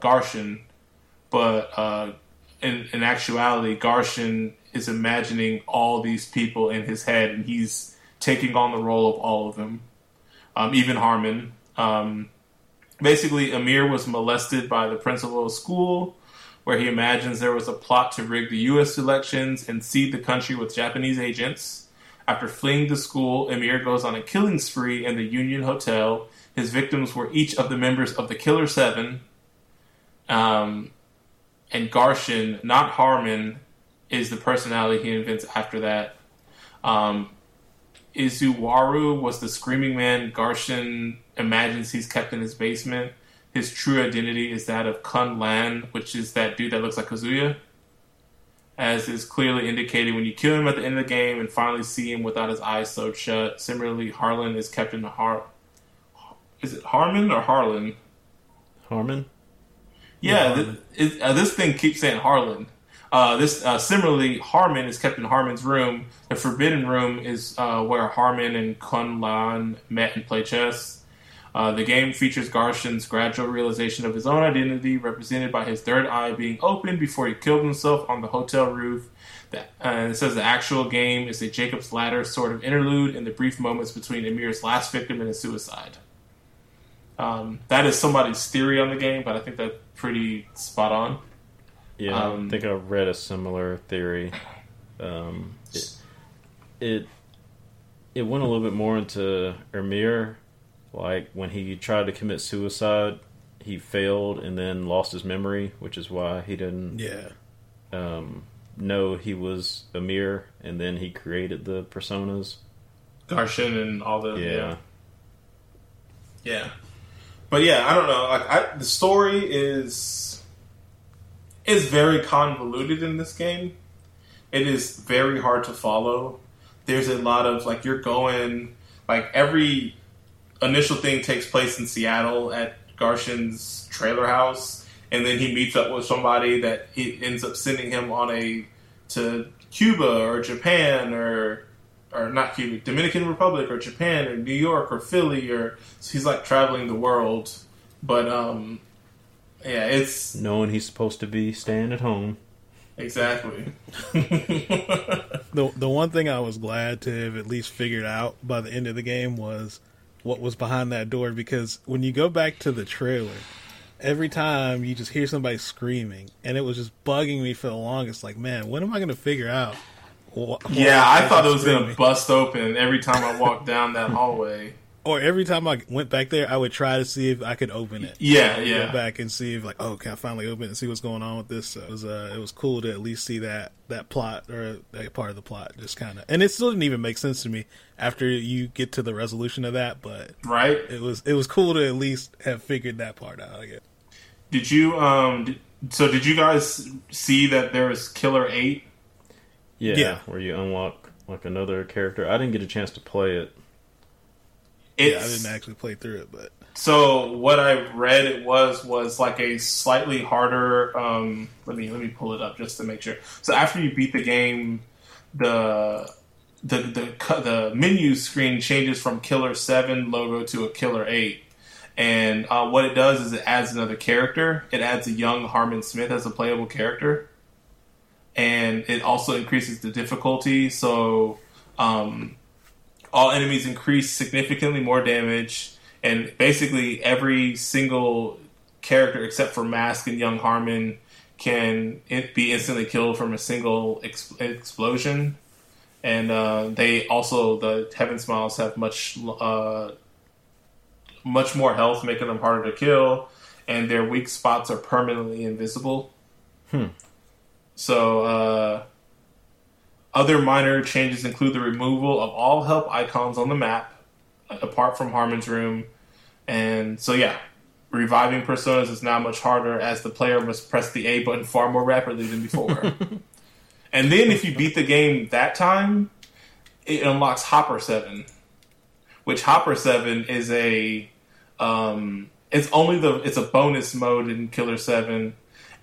but uh, in, in actuality, Garcian is imagining all these people in his head, and he's taking on the role of all of them, um, even Harman. Um, basically, Emir was molested by the principal of school, where he imagines there was a plot to rig the U.S. elections and seed the country with Japanese agents. After fleeing the school, Emir goes on a killing spree in the Union Hotel. His victims were each of the members of the Killer Seven. Um, and Garcian, not Harman, is the personality he invents after that. Um, Iwazaru was the screaming man Garcian imagines he's kept in his basement. His true identity is that of Kun Lan, which is that dude that looks like Kazuya. As is clearly indicated when you kill him at the end of the game and finally see him without his eyes sewed shut. Similarly, Harlan is kept in the Har. Is it Harman or Harlan? Harman. Yeah, Yeah, th- it, uh, this thing keeps saying Harlan. Uh, this uh, similarly, Harman is kept in Harman's room. The Forbidden Room is uh, where Harman and Kun Lan met and played chess. Uh, the game features Garcian's gradual realization of his own identity, represented by his third eye being opened before he killed himself on the hotel roof. The, uh, it says the actual game is a Jacob's Ladder sort of interlude in the brief moments between Emir's last victim and his suicide. Um, that is somebody's theory on the game, but I think that's pretty spot on. Yeah, Um, I think I read a similar theory. Um, it, it it went a little bit more into Emir, like when he tried to commit suicide, he failed and then lost his memory, which is why he didn't Yeah. um, know he was a mirror, and then he created the personas. Garcian and all the Yeah, yeah. Yeah. But yeah, I don't know. Like I, the story is is very convoluted in this game. It is very hard to follow. There's a lot of like you're going like every initial thing takes place in Seattle at Garcian's trailer house, and then he meets up with somebody that he ends up sending him on a to Cuba or Japan or or not Cuba, Dominican Republic or Japan or New York or Philly or so he's like traveling the world. But um yeah, it's knowing he's supposed to be staying at home. exactly. The the one thing I was glad to have at least figured out by the end of the game was what was behind that door because when you go back to the trailer, every time you just hear somebody screaming, and it was just bugging me for the longest. Like, man, when am I going to figure out? wh- yeah, I thought it was gonna bust open every time I walked down that hallway. Or every time I went back there, I would try to see if I could open it. Yeah, Go yeah. back and see if like, oh, can I finally open it and see what's going on with this? So it was uh, it was cool to at least see that that plot or that part of the plot just kind of, and it still didn't even make sense to me after you get to the resolution of that, but Right? it was it was cool to at least have figured that part out. I guess. Did you um did, so did you guys see that there was Killer 8? Yeah, Yeah. where you unlock like another character. I didn't get a chance to play it. Yeah, I didn't actually play through it, but So what I read it was was like a slightly harder. Um, let me let me pull it up just to make sure. So after you beat the game, the the the the menu screen changes from Killer Seven logo to a Killer Eight, and uh, what it does is it adds another character. It adds a young Harman Smith as a playable character, and it also increases the difficulty. So um, all enemies increase significantly more damage, and basically every single character except for Mask and Young Harman can be instantly killed from a single ex- explosion. And uh, they also the Heaven Smiles have much uh, much more health, making them harder to kill, and their weak spots are permanently invisible. Hmm. So uh, other minor changes include the removal of all help icons on the map, apart from Harman's room. And so, yeah, reviving personas is now much harder as the player must press the A button far more rapidly than before. and then, if you beat the game that time, it unlocks Hopper 7, which Hopper 7 is a. Um, it's only the it's a bonus mode in Killer 7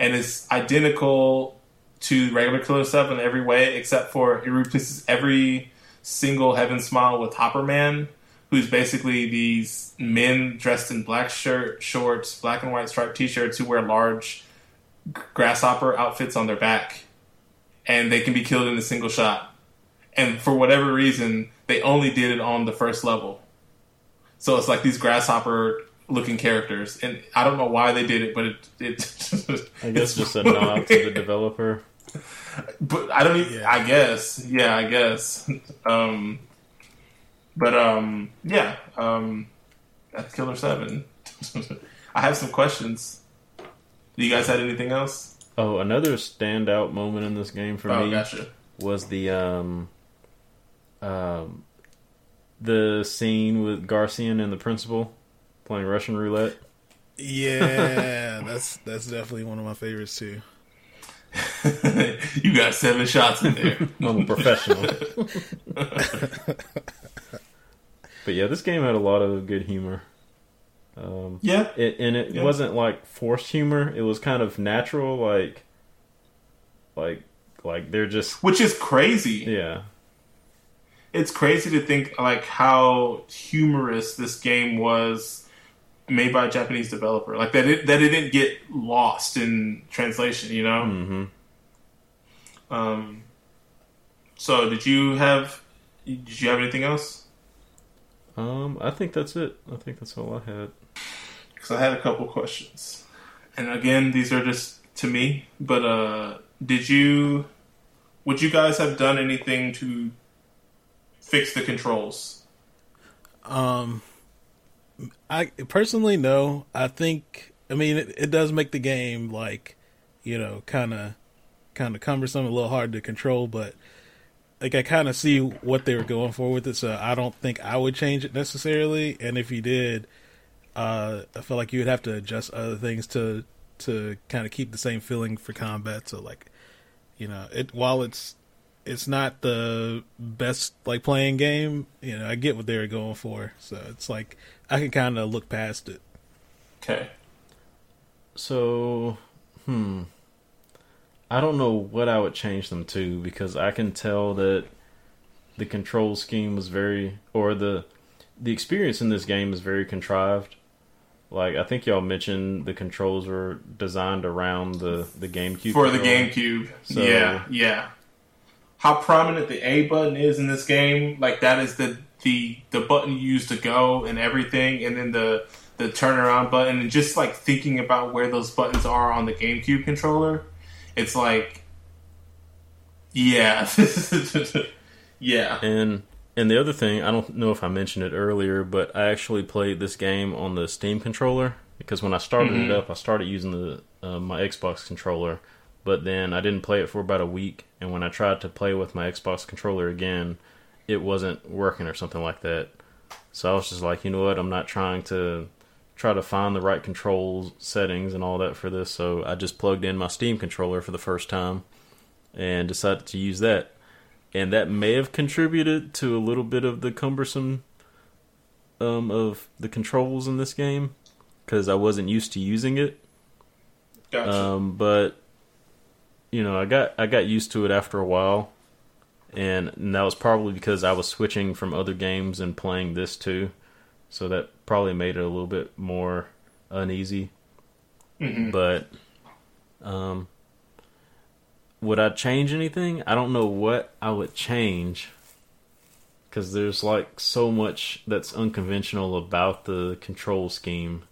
and it's identical to regular Killer 7 in every way, except for it replaces every single Heaven Smile with Hopper Man, who's basically these men dressed in black shirt, shorts, black and white striped t shirts who wear large grasshopper outfits on their back. And they can be killed in a single shot. And for whatever reason, they only did it on the first level. So it's like these grasshopper looking characters. And I don't know why they did it, but it. it I guess just a nod to the developer. But I don't even. Yeah. I guess, yeah, I guess. Um, but um, yeah, um, that's Killer Seven. I have some questions. You guys had anything else? Oh, another standout moment in this game for oh, me gotcha. was the um, um, the scene with Garcian and the principal playing Russian roulette. yeah, that's that's definitely one of my favorites too. you got seven shots in there. I'm a professional. but yeah, this game had a lot of good humor. Um, yeah, it, and it Yeah. wasn't like forced humor. It was kind of natural, like, like, like they're just which is crazy. yeah, It's crazy to think like how humorous this game was made by a Japanese developer. Like that it that it didn't get lost in translation. You know. hmm Um, so did you have did you have anything else? Um, I think that's it. I think that's all I had. Because I had a couple questions, and again, these are just to me. But uh, did you would you guys have done anything to fix the controls? Um, I personally no. I think I mean it, it does make the game like you know kind of kind of cumbersome, a little hard to control, but like I kind of see what they were going for with it, so I don't think I would change it necessarily. And if you did, uh, I feel like you would have to adjust other things to to kind of keep the same feeling for combat. So like, you know, it while it's it's not the best like playing game, you know, I get what they were going for. So it's like I can kind of look past it. Okay. So, hmm. I don't know what I would change them to because I can tell that the control scheme was very or the the experience in this game is very contrived. Like I think y'all mentioned the controls were designed around the the GameCube For the controller. GameCube. So- yeah, yeah. How prominent the A button is in this game, like that is the the the button you use to go and everything, and then the the turnaround button, and just like thinking about where those buttons are on the GameCube controller, it's like, yeah, yeah. And and the other thing, I don't know if I mentioned it earlier, but I actually played this game on the Steam controller because when I started Mhm. it up, I started using the uh, my Xbox controller, but then I didn't play it for about a week, and when I tried to play with my Xbox controller again, it wasn't working or something like that. So I was just like, you know what, I'm not trying to try to find the right control settings and all that for this, so I just plugged in my Steam controller for the first time and decided to use that and that may have contributed to a little bit of the cumbersome um, of the controls in this game because I wasn't used to using it. Gotcha. Um, but you know, I got I got used to it after a while, and, and that was probably because I was switching from other games and playing this too, so that probably made it a little bit more uneasy. Mhm. But um, would I change anything? I don't know what I would change because there's like so much that's unconventional about the control scheme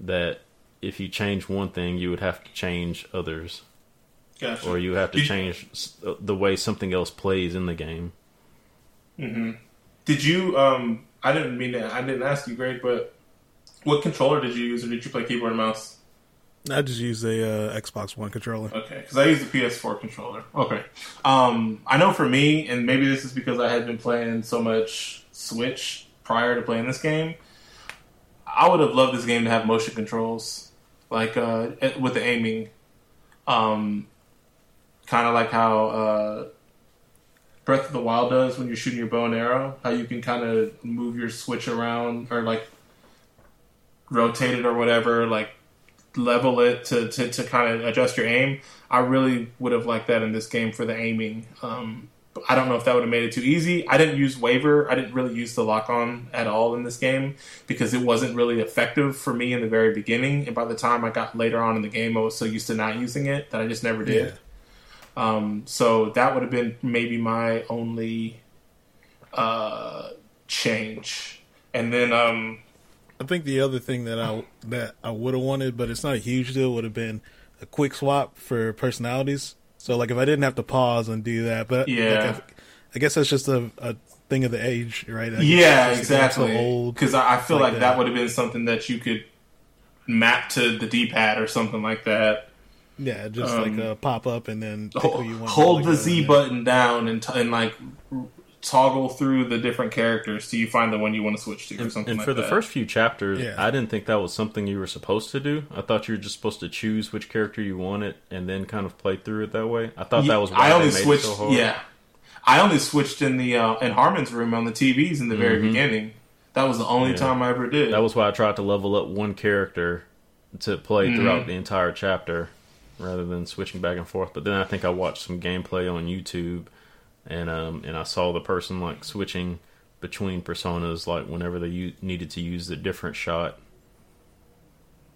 that if you change one thing, you would have to change others, Gotcha. or you have to Did- change s- uh, the way something else plays in the game. hmm Did you? Um, I didn't mean to. I didn't ask you, Greg, but what controller did you use, or did you play keyboard and mouse? I just use a uh, Xbox One controller. Okay, because I use the PS4 controller. Okay, um, I know for me, and maybe this is because I had been playing so much Switch prior to playing this game. I would have loved this game to have motion controls, like uh, eh, with the aiming, um, kind of like how uh, Breath of the Wild does when you're shooting your bow and arrow. How you can kind of move your switch around or like rotate it or whatever, like level it to, to, to kind of adjust your aim. I really would have liked that in this game for the aiming. Um, I don't know if that would have made it too easy. I didn't use waver. I didn't really use the lock on at all in this game because it wasn't really effective for me in the very beginning. And by the time I got later on in the game, I was so used to not using it that I just never did. Yeah. Um, so that would have been maybe my only uh, change. And then um, I think the other thing that I that I would have wanted, but it's not a huge deal, would have been a quick swap for personalities. So like if I didn't have to pause and do that, but like, Yeah. I, I guess that's just a, a thing of the age, right? Yeah, it's just that I'm exactly. Because I, I feel like, like that, that. would have been something that you could map to the D pad or something like that. Yeah, just Um, like a pop up and then pick Hold, who you want. to, hold like, the Z in. button down and, t- and like toggle through the different characters till you find the one you want to switch to or And, something and like for the that. first few chapters, Yeah. I didn't think that was something you were supposed to do. I thought you were just supposed to choose which character you wanted and then kind of play through it that way. I thought that was why I only they made switched. it so hard. Yeah, I only switched in the uh, in Harman's room on the TVs in the very beginning. That was the only Yeah. time I ever did. That was why I tried to level up one character to play Mhm. throughout the entire chapter rather than switching back and forth. But then I think I watched some gameplay on YouTube and um and I saw the person like switching between personas like whenever they u- needed to use a different shot.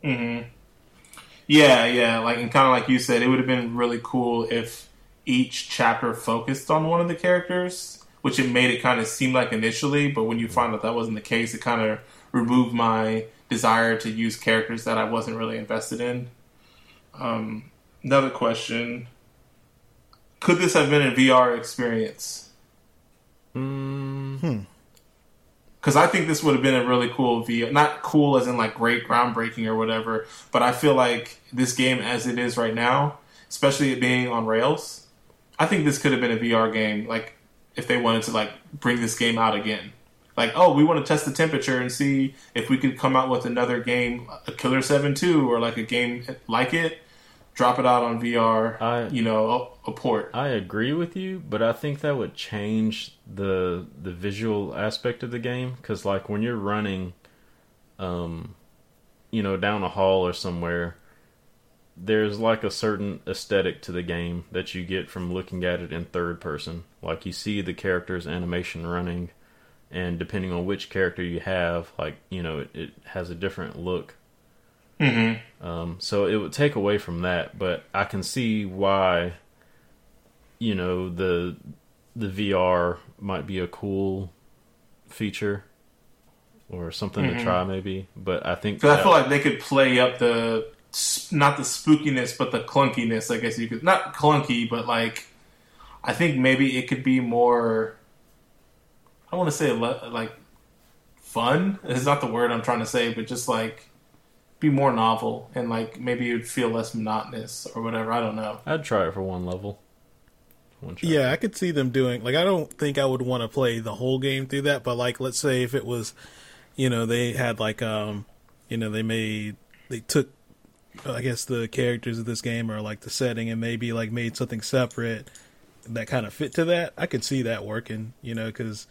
hmm Yeah, yeah, like and kind of like you said, it would have been really cool if each chapter focused on one of the characters, which it made it kind of seem like initially. But when you find out that wasn't the case, it kind of removed my desire to use characters that I wasn't really invested in. Um, another question: Could this have been a VR experience? Mm, because I think this would have been a really cool VR. Not cool as in like great groundbreaking or whatever, but I feel like this game as it is right now especially it being on rails. I think this could have been a VR game. Like if they wanted to like bring this game out again. Like, oh, we want to test the temperature and see if we could come out with another game, a Killer Seven Two, or like a game like it. Drop it out on VR. I- you know, a, a port. I agree with you, but I think that would change the the visual aspect of the game because, like, when you're running, um, you know, down a hall or somewhere, there's like a certain aesthetic to the game that you get from looking at it in third person. Like, you see the character's animation running, and depending on which character you have, like, you know, it, it has a different look Mm-hmm. um, so it would take away from that, but I can see why, you know, the the VR might be a cool feature or something to try, maybe. But I think Because I feel like they could play up the not the spookiness, but the clunkiness. I guess you could not clunky, but like I think maybe it could be more. I don't want to say le- like fun. Is not the word I'm trying to say, but just like be more novel and like maybe it would feel less monotonous or whatever. I don't know. I'd try it for one level. One. Yeah, I could see them doing like I don't think I would want to play the whole game through that, but like let's say if it was, you know, they had like um, you know, they made they took I guess the characters of this game or like the setting and maybe like made something separate that kind of fit to that. I could see that working, you know, cuz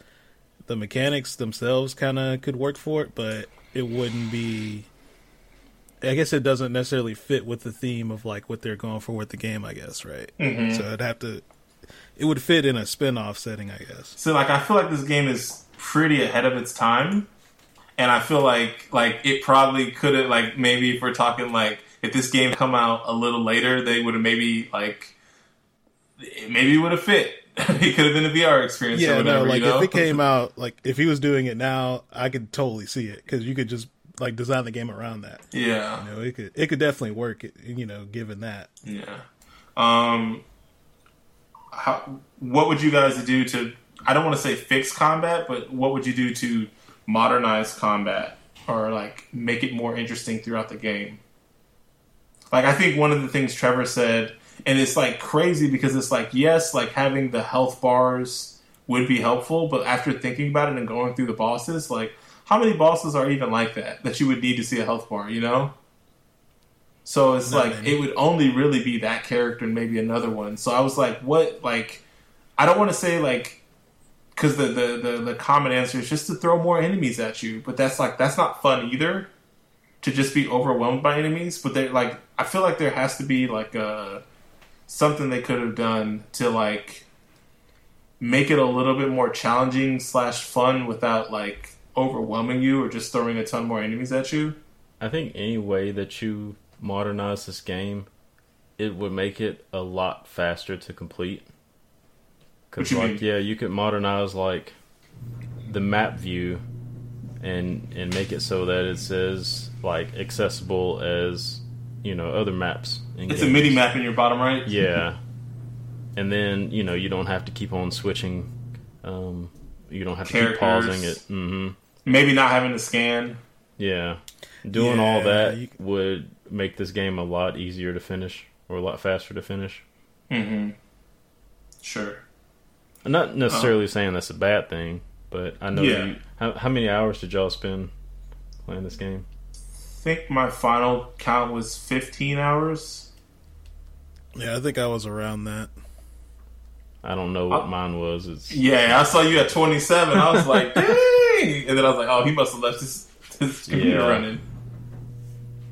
the mechanics themselves kind of could work for it, but it wouldn't be I guess it doesn't necessarily fit with the theme of like what they're going for with the game, I guess, right? Mm-hmm. So it'd have to it would fit in a spin-off setting, I guess. So like I feel like this game is pretty ahead of its time. And I feel like like it probably could have like maybe if we're talking like if this game come out a little later, they would have maybe like maybe it would have fit. it could have been a VR experience or Yeah, whatever. no, like you know? if it came out, like if he was doing it now, I could totally see it because you could just like design the game around that. yeah, You know, it could it could definitely work. You know, given that. yeah. Um, how what would you guys do to? I don't want to say fix combat, but what would you do to modernize combat or like make it more interesting throughout the game? Like I think one of the things Trevor said, and it's like crazy because it's like yes, like having the health bars would be helpful, but after thinking about it and going through the bosses, like how many bosses are even like that that you would need to see a health bar, you know? So it's Not like many. it would only really be that character and maybe another one. So I was like, what? Like, I don't want to say like because the, the the the common answer is just to throw more enemies at you, but that's like that's not fun either. To just be overwhelmed by enemies, but they like I feel like there has to be like a something they could have done to like make it a little bit more challenging slash fun without like overwhelming you or just throwing a ton more enemies at you. I think any way that you modernize this game, it would make it a lot faster to complete. Because, like, mean? yeah, you could modernize like the map view and and make it so that it says like accessible as you know other maps. in It's a mini map in your bottom right. Yeah, and then you know you don't have to keep on switching. Um, you don't have to keep pausing it. hmm Maybe not having to scan. Yeah, doing all that you- would make this game a lot easier to finish or a lot faster to finish. Mm-hmm. Sure. I'm not necessarily saying that's a bad thing, but I know Yeah. you. How, how many hours did y'all spend playing this game? I think my final count was 15 hours. Yeah, I think I was around that. I don't know what Oh. mine was. It's Yeah, I saw you at 27. I was like, dang! And then I was like, oh, he must have left his, his computer Yeah. running.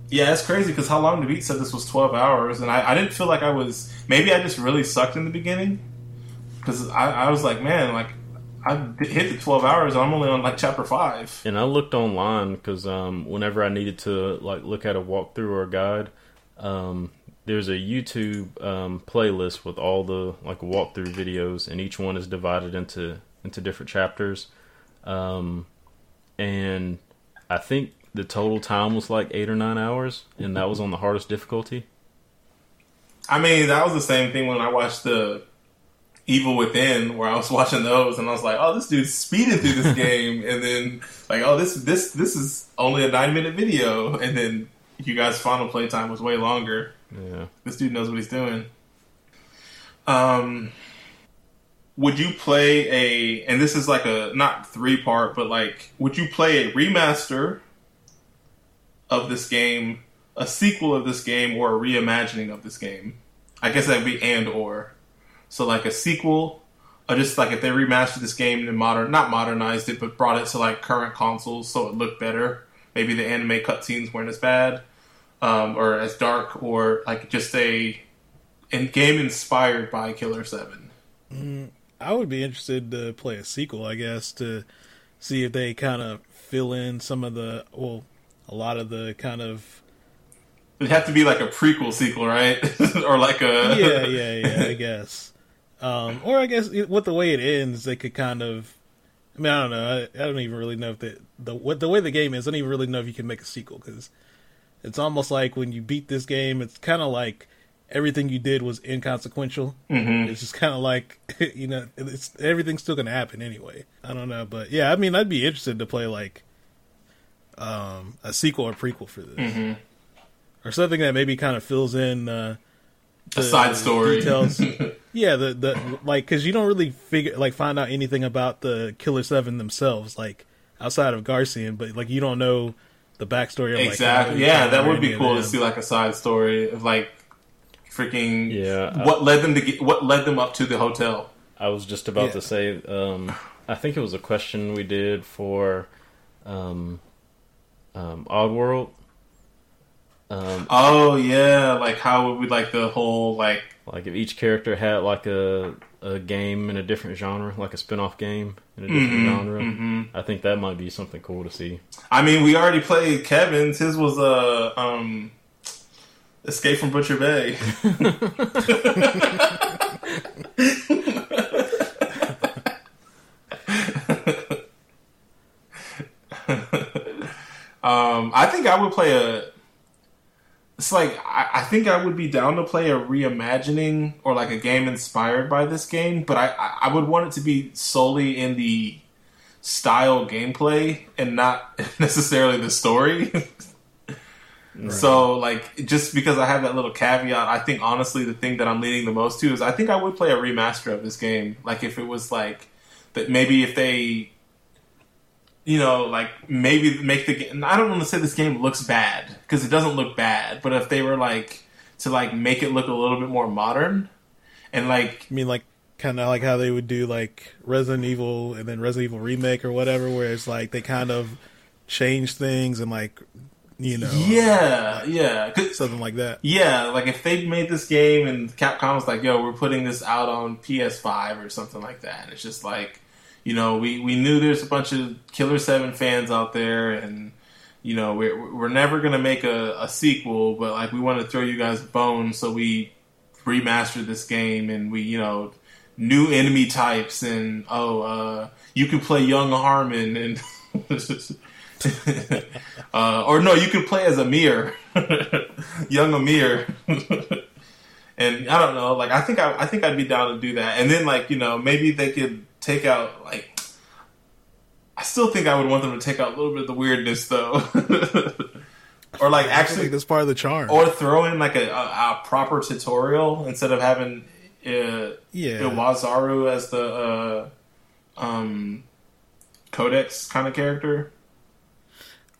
Yeah, it's crazy because how long the beat said this was 12 hours, and I, I didn't feel like I was. Maybe I just really sucked in the beginning because I, I was like, man, like I hit the 12 hours, and I'm only on like chapter five. And I looked online because um, whenever I needed to like look at a walkthrough or a guide, um, there's a YouTube um, playlist with all the like walkthrough videos, and each one is divided into into different chapters. Um, and I think the total time was like eight or nine hours, and that was on the hardest difficulty. I mean, that was the same thing when I watched the Evil Within, where I was watching those, and I was like, "Oh, this dude's speeding through this game," and then like, "Oh, this this this is only a nine minute video," and then you guys' final playtime was way longer. Yeah. This dude knows what he's doing. Um, would you play a? And this is like a not three part, but like, would you play a remaster of this game, a sequel of this game, or a reimagining of this game? I guess that'd be and or. So like a sequel, or just like if they remastered this game and modern, not modernized it, but brought it to like current consoles so it looked better. Maybe the anime cutscenes weren't as bad um, or as dark, or like just a, a game inspired by Killer Seven. I would be interested to play a sequel, I guess, to see if they kind of fill in some of the, well, a lot of the kind of, It'd have to be like a prequel sequel, right? or like a yeah, yeah, yeah, I guess. Um, or I guess with the way it ends, they could kind of, I mean, I don't know. I, I don't even really know if the, the, what, the way the game is, I don't even really know if you can make a sequel because it's almost like when you beat this game, it's kind of like everything you did was inconsequential. Mhm. It's just kind of like you know, it's everything's still gonna happen anyway. I don't know, but yeah, I mean, I'd be interested to play like um, a sequel or prequel for this, Mhm. or something that maybe kind of fills in uh, a side story. details. yeah, the the like because you don't really figure like find out anything about the Killer Seven themselves, like outside of Garcian, but like you don't know the backstory of exactly. how Yeah, that would be cool to see like a side story of like freaking Yeah, I- what led them to get what led them up to the hotel. I was just about Yeah. to say, um, I think it was a question we did for um, um, Oddworld. Um, Oh yeah, like how would we like the whole like like if each character had like a a game in a different genre, like a spin-off game in a different mhm, genre. mhm. I think that might be something cool to see. I mean, we already played Kevin's. His was a uh, um, Escape from Butcher Bay. um, I think I would play a. It's like I, I think I would be down to play a reimagining or like a game inspired by this game, but I, I I would want it to be solely in the style gameplay and not necessarily the story. So, like, just because I have that little caveat, I think honestly the thing that I'm leaning the most to is I think I would play a remaster of this game. Like, if it was like that, maybe if they, you know, like maybe make the game. I don't want to say this game looks bad because it doesn't look bad, but if they were like to like make it look a little bit more modern and like I mean, like kind of like how they would do like Resident Evil and then Resident Evil remake or whatever, where it's like they kind of change things and like you know, yeah, yeah, something like that. Yeah, like if they made this game and Capcom was like, "Yo, we're putting this out on PS5 or something like that," and it's just like, you know, we we knew there's a bunch of Killer Seven fans out there, and you know, we're we're never gonna make a, a sequel, but like we want to throw you guys a bone, so we remastered this game, and we you know, new enemy types, and oh, uh, you can play Young Harman and. uh, or no, you could play as Emir, young Emir, and I don't know. Like, I think I, I think I'd be down to do that. And then, like, you know, maybe they could take out like. I still think I would want them to take out a little bit of the weirdness, though, or like actually, think that's part of the charm. or throw in like a, a, a proper tutorial instead of having uh, yeah, Iwazaru as the uh, um, codex kind of character.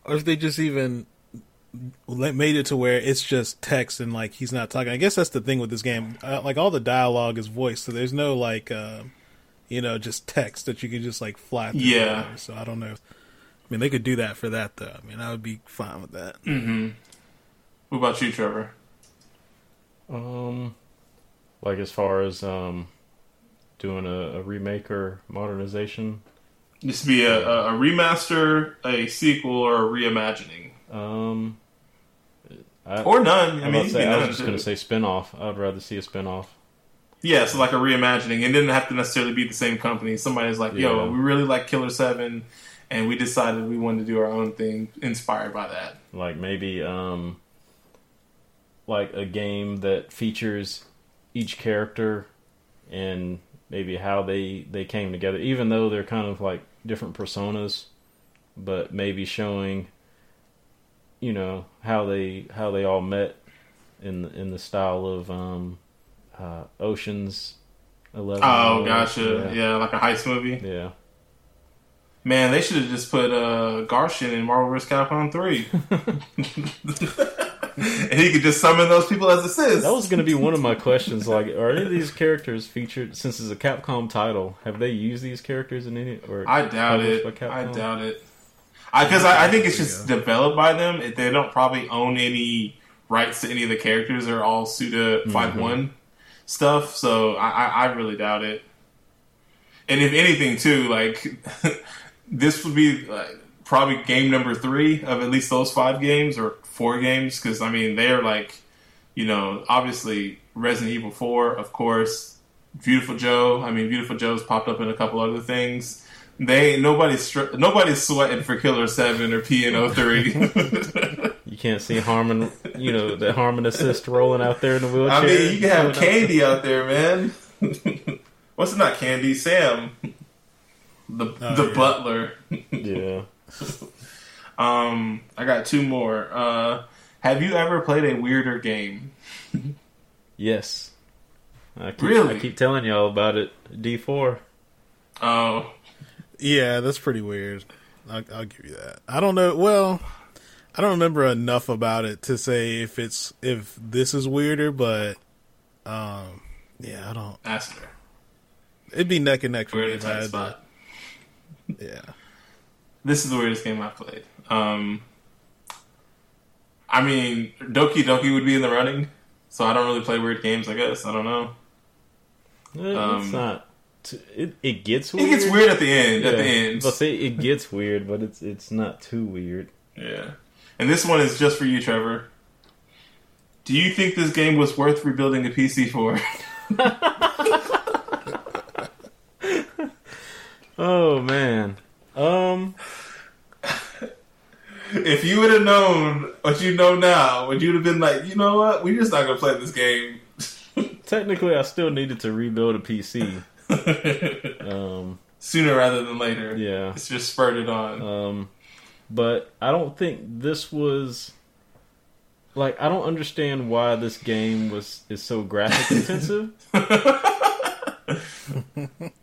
Or if they just even made it to where it's just text and like he's not talking. I guess that's the thing with this game. Uh, like all the dialogue is voiced, so there's no like, uh, you know, just text that you can just like fly through. Yeah. whatever. So I don't know. I mean, they could do that for that though. I mean, I would be fine with that. Mm-hmm. What about you, Trevor? Um, like as far as um, doing a, a remake or modernization. This would be a, a, remaster, a sequel, or a reimagining, Um, I, or none. I I'm mean, about to it say, be I was just going to say spin-off. I'd rather see a spin-off. yeah, so like a reimagining. It didn't have to necessarily be the same company. Somebody's like, "Yo, Yeah. we really like Killer Seven, and we decided we wanted to do our own thing, inspired by that." Like maybe um, like a game that features each character and maybe how they they came together, even though they're kind of like different personas, but maybe showing you know how they how they all met in the, in the style of um, uh, Ocean's Eleven. Oh, gotcha. Yeah. like a heist movie. yeah. Man, they should have just put uh, Garcian in Marvel vs. Capcom 3. and he could just summon those people as assists. That was going to be one of my questions. Like, are any of these characters featured? Since it's a Capcom title, have they used these characters in any? Or I doubt it. I doubt it. Because I, I think it's just developed by them. They don't probably own any rights to any of the characters. They're all Suda Mm-hmm. 5 1 stuff. So I, I, I really doubt it. And if anything, too, like, this would be like, probably game number three of at least those five games or four games. Because, I mean, they're like, you know, obviously Resident Evil 4, of course. Viewtiful Joe. I mean, Viewtiful Joe's popped up in a couple other things. They nobody's str- nobody's sweating for Killer Seven or PNO Three. You can't see Harman, you know, the Harman assist rolling out there in the wheelchair. I mean, you can have Candy out there, man. What's it not Candy? Sam, the Oh, the yeah. butler. Yeah. Um, I got two more. Uh, have you ever played a weirder game? Yes. I keep, Really? I keep telling y'all about it. D four. Oh, Yeah, that's pretty weird. I'll, I'll give you that. I don't know. Well, I don't remember enough about it to say if it's if this is weirder, but um, yeah, I don't. Aster. It'd be neck and neck for We're me if I tight had spot. Yeah, This is the weirdest game I've played. Um, I mean, Doki Doki would be in the running, so I don't really play weird games. I guess I don't know. Eh, Um, it's not. T- it it gets weird. It gets weird at the end. Yeah. At the end, But say it gets weird, but it's it's not too weird. yeah. And this one is just for you, Trevor. Do you think this game was worth rebuilding a PC for? Oh man. Um. if you would have known what you know now, would you have been like, you know what? We're just not gonna play this game. Technically, I still needed to rebuild a PC. Um. Sooner rather than later. Yeah. It's just spurred it on. Um. But I don't think this was. Like I don't understand why this game was is so graphic intensive.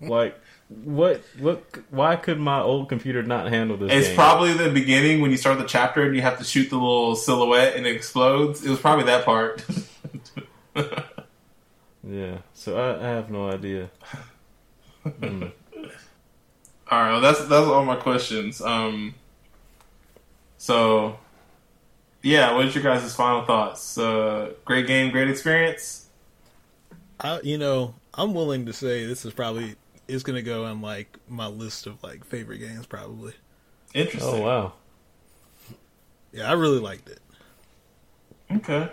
like what what why could my old computer not handle this It's game? probably the beginning when you start the chapter and you have to shoot the little silhouette and it explodes. It was probably that part. yeah. So I, I have no idea. Mm. all right, well, that's that's all my questions. Um, so yeah, what is your guys' final thoughts? Uh, great game, great experience. I, you know, I'm willing to say this is probably is going to go on like my list of like favorite games. Probably. Interesting. Oh wow. Yeah, I really liked it. Okay,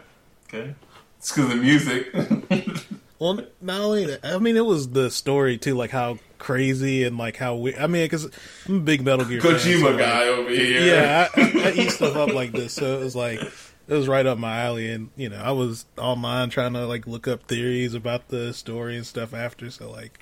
okay. It's because of music. Well, not only that, I mean, it was the story too, like how crazy and like how we. I mean, because I'm a big Metal Gear fan, Kojima so, like, guy over here. Yeah, I, I eat stuff up like this, so it was like it was right up my alley, and you know, I was online trying to like look up theories about the story and stuff after, so like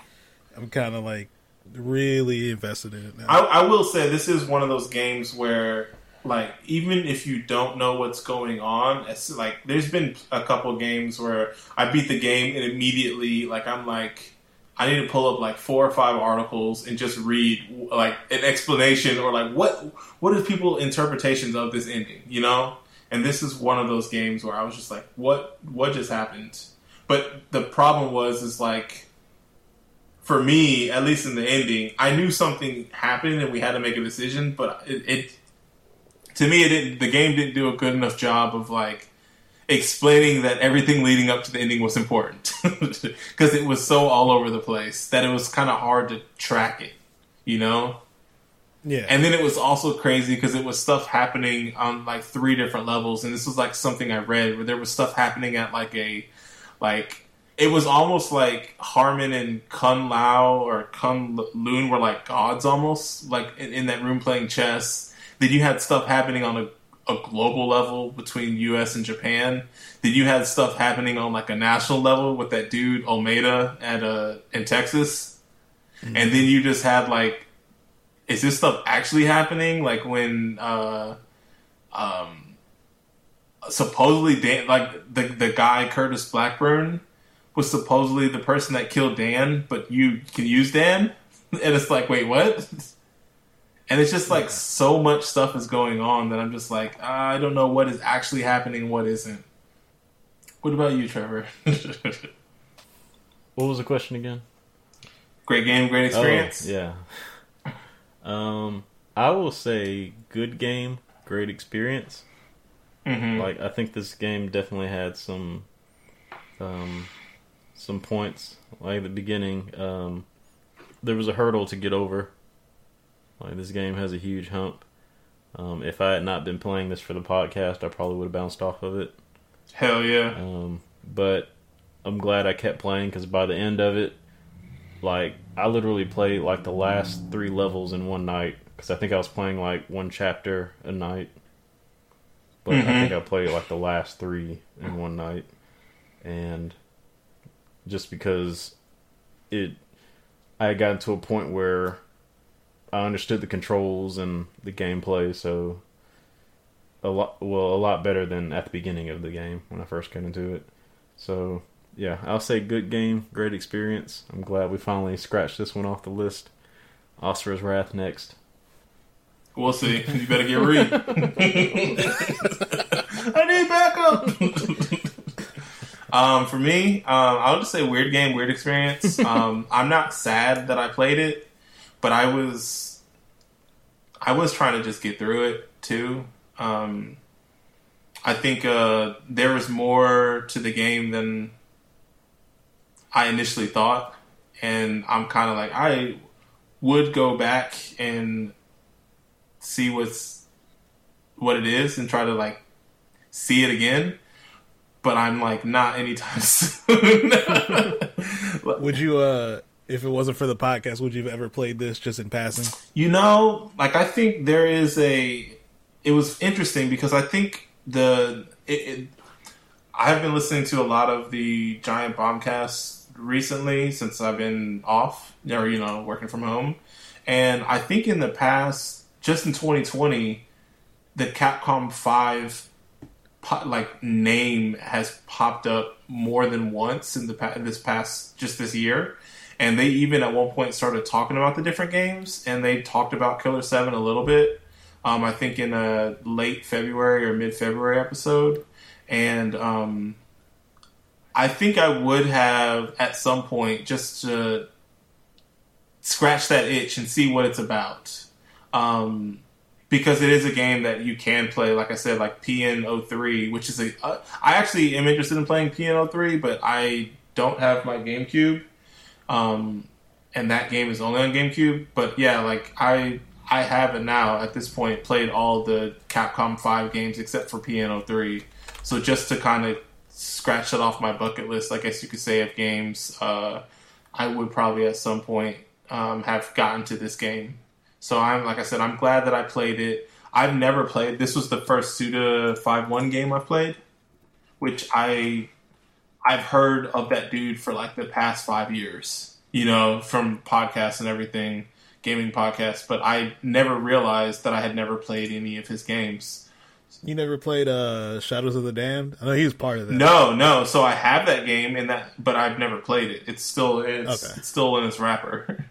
I'm kind of like really invested in it now. I, I will say this is one of those games where, like, even if you don't know what's going on, it's like there's been a couple games where I beat the game and immediately, like, I'm like, I need to pull up like four or five articles and just read like an explanation or like what what is people interpretations of this ending, you know? And this is one of those games where I was just like, what what just happened? But the problem was is like for me, at least in the ending, I knew something happened and we had to make a decision. But it, it to me, it didn't. The game didn't do a good enough job of like explaining that everything leading up to the ending was important because it was so all over the place that it was kind of hard to track it. You know. yeah, And then it was also crazy because it was stuff happening on like three different levels, and this was like something I read where there was stuff happening at like a like it was almost like Harman and Kun Lao or Kun Loon were like gods almost like in, in that room playing chess. Then you had stuff happening on a a global level between U.S. and Japan. Then you had stuff happening on like a national level with that dude Ulmeyda at uh in Texas, and then you just had like is this stuff actually happening? Like when uh, um, supposedly Dan, like the the guy Curtis Blackburn was supposedly the person that killed Dan, but you can use Dan, and it's like, wait, what? And it's just like yeah. so much stuff is going on that I'm just like, I don't know what is actually happening, what isn't. What about you, Trevor? what was the question again? Great game, great experience. Oh, yeah. Um, I will say good game, great experience. Mm-hmm. Like I think this game definitely had some, um, some points. Like at the beginning, um, there was a hurdle to get over. Like this game has a huge hump. Um, if I had not been playing this for the podcast, I probably would have bounced off of it. Hell yeah! Um, but I'm glad I kept playing because by the end of it, like I literally played like the last three levels in one night because I think I was playing like one chapter a night, but mm-hmm. I think I played like the last three in one night, and just because it, I had gotten to a point where I understood the controls and the gameplay, so a lot well a lot better than at the beginning of the game when I first got into it. So yeah, I'll say good game, great experience. I'm glad we finally scratched this one off the list. Asura's Wrath next. We'll see. You better get ready. I need backup. um, for me, um, I would just say weird game, weird experience. Um, I'm not sad that I played it, but I was, I was trying to just get through it too. Um, I think uh, there was more to the game than I initially thought, and I'm kind of like I would go back and see what's what it is and try to like see it again. But I'm like not anytime soon. would you uh if it wasn't for the podcast, would you have ever played this just in passing? You know, like I think there is a it was interesting because I think the it, it, I've been listening to a lot of the Giant Bombcast recently since I've been off or you know working from home, and I think in the past, just in 2020, the Capcom Five like name has popped up more than once in the this past just this year. And they even at one point started talking about the different games, and they talked about Killer Seven a little bit. Um, I think in a late February or mid February episode, and um, I think I would have at some point just to scratch that itch and see what it's about. Um, because it is a game that you can play, like I said, like PN03, which is a. Uh, I actually am interested in playing PN03, but I don't have my GameCube. Um, and that game is only on GameCube. But yeah, like I I have it now at this point played all the Capcom 5 games except for PN03. So just to kind of scratch it off my bucket list, I guess you could say, of games. Uh, I would probably at some point um, have gotten to this game. So I'm like I said, I'm glad that I played it. I've never played. This was the first Suda Five One game I've played, which I I've heard of that dude for like the past five years. You know, from podcasts and everything, gaming podcasts. But I never realized that I had never played any of his games. You never played uh, Shadows of the Damned? I know he was part of that. No, no. So I have that game and that, but I've never played it. It's still it's, okay. it's still in its wrapper.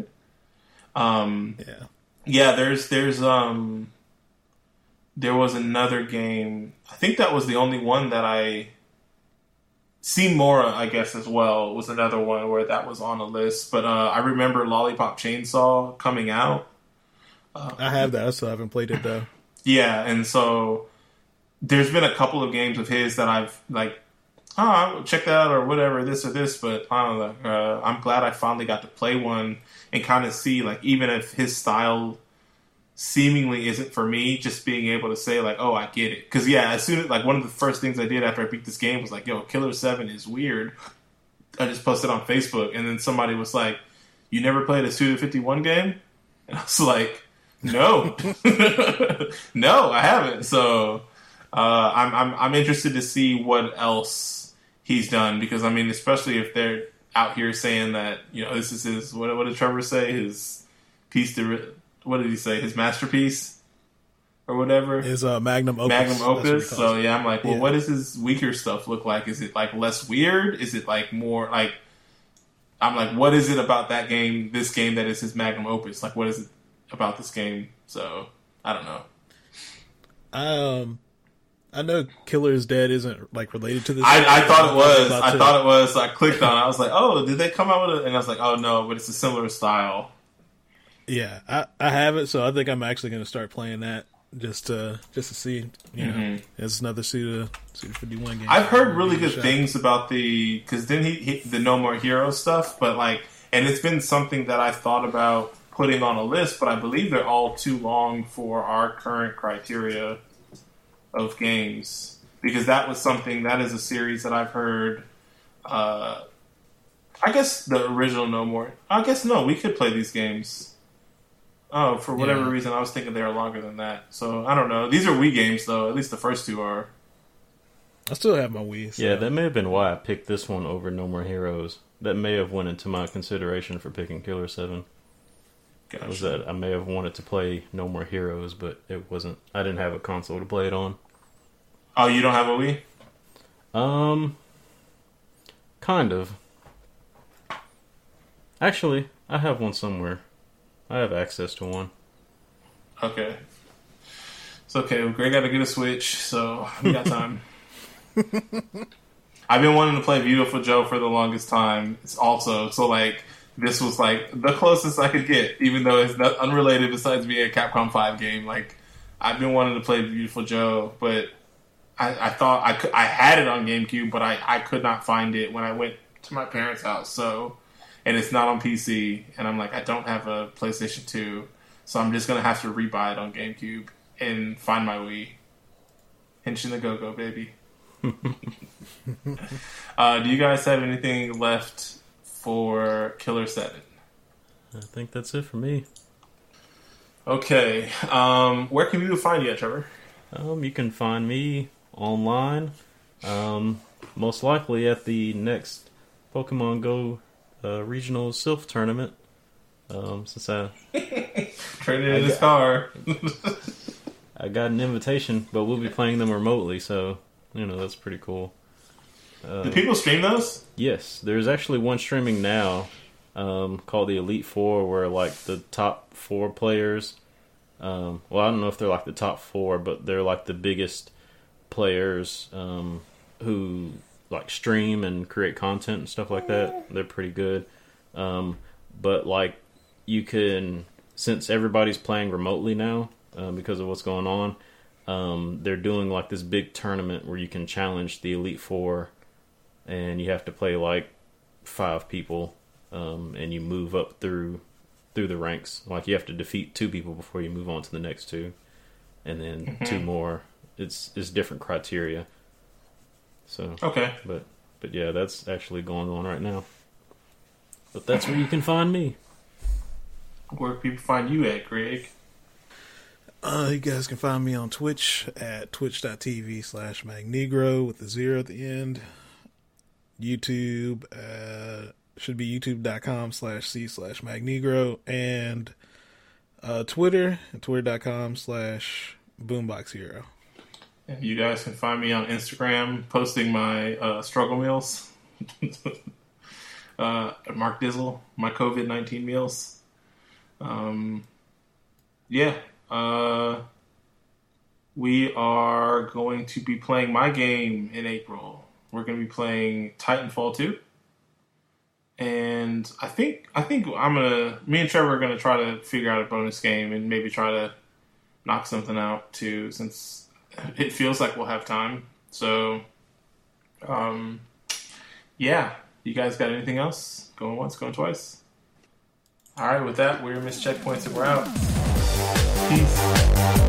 um, yeah, yeah. There's there's um there was another game. I think that was the only one that I seen more. I guess as well was another one where that was on a list. But uh, I remember Lollipop Chainsaw coming out. Uh, I have that. So I still haven't played it though. Yeah, and so there's been a couple of games of his that I've like, oh, I'll check that out or whatever, this or this. But I don't know. Uh, I'm glad I finally got to play one and kind of see like even if his style seemingly isn't for me, just being able to say like, oh, I get it. Because yeah, as soon as like one of the first things I did after I beat this game was like, yo, Killer Seven is weird. I just posted on Facebook, and then somebody was like, "You never played a Suda Fifty One game?" And I was like, "No, no, I haven't." So uh, I'm, I'm I'm interested to see what else he's done because I mean, especially if they're out here saying that you know this is his what, what did Trevor say his piece to what did he say his masterpiece? or whatever. his uh, Magnum Opus. Magnum That's what he Opus. So yeah, I'm like, well, Yeah. what does his weaker stuff look like? Is it like less weird? Is it like more like? I'm like, what is it about that game, this game, that is his Magnum Opus? Like, what is it about this game? So I don't know. Um, I know Killer is Dead isn't like related to this. I, I thought it was. I to- thought it was. So I clicked on. it. I was like, oh, did they come out with it? And I was like, oh no, but it's a similar style. Yeah, I I have it, so I think I'm actually going to start playing that just to just to see. You know, Mhm. it's another Suda Suda 51 game. I've heard really Give it a good shot. things about the because then he, he the No More Hero stuff, but like, and it's been something that I've thought about putting on a list, but I believe they're all too long for our current criteria of games because that was something that is a series that I've heard. Uh, I guess the original No More. I guess no, we could play these games. Oh, for whatever Yeah. reason, I was thinking they were longer than that. So I don't know. These are Wii games, though. At least the first two are. I still have my Wii. So. Yeah, that may have been why I picked this one over No More Heroes. That may have went into my consideration for picking Killer Seven. Gotcha. Was that I may have wanted to play No More Heroes, but it wasn't. I didn't have a console to play it on. Oh, you don't have a Wii? Um, kind of. Actually, I have one somewhere. I have access to one. Okay. It's okay. Greg got to get a Switch, so we got time. I've been wanting to play Viewtiful Joe for the longest time. It's also so like this was like the closest I could get, even though it's not unrelated besides being a Capcom Five game. Like I've been wanting to play Viewtiful Joe, but I, I thought I could, I had it on GameCube, but I, I could not find it when I went to my parents' house. So and it's not on PC, and I'm like I don't have a PlayStation Two. So I'm just gonna have to rebuy it on GameCube and find my Wii. Henshin the Go Go, baby. uh, do you guys have anything left for Killer Seven? I think that's it for me. Okay. Um, where can people find you at, Trevor? Um, you can find me online, um, most likely at the next Pokemon Go uh, regional Silph tournament. Um, since I Traded in his car. I got an invitation, but we'll be playing them remotely, so you know that's pretty cool. Do people stream those? Yes, there's actually one streaming now um, called the Elite Four, where like the top four players. Um, well, I don't know if they're like the top four, but they're like the biggest players um, who like stream and create content and stuff like that. They're pretty good. Um, but like you can, since everybody's playing remotely now um, because of what's going on, um, they're doing like this big tournament where you can challenge the Elite Four and you have to play like five people, um, and you move up through through the ranks. Like you have to defeat two people before you move on to the next two, and then two more. It's it's different criteria. So, Okay. but but yeah, that's actually going on right now. But that's where you can find me. Where people find you at, Greg? Uh, you guys can find me on Twitch at twitch.tv slash magnegro with the zero at the end. YouTube uh, should be youtube.com slash c slash magnegro and uh, Twitter twitter.com slash boombox hero. You guys can find me on Instagram posting my uh, struggle meals. uh, Mark Dizzle, my COVID 19 meals. Um, yeah. Uh, we are going to be playing my game in April. We're going to be playing Titanfall 2. And I think I think I'm gonna me and Trevor are gonna try to figure out a bonus game and maybe try to knock something out too since it feels like we'll have time. So, um, yeah. You guys got anything else? Going once, going twice. All right. With that, we're Miss Checkpoints and we're out. Peace.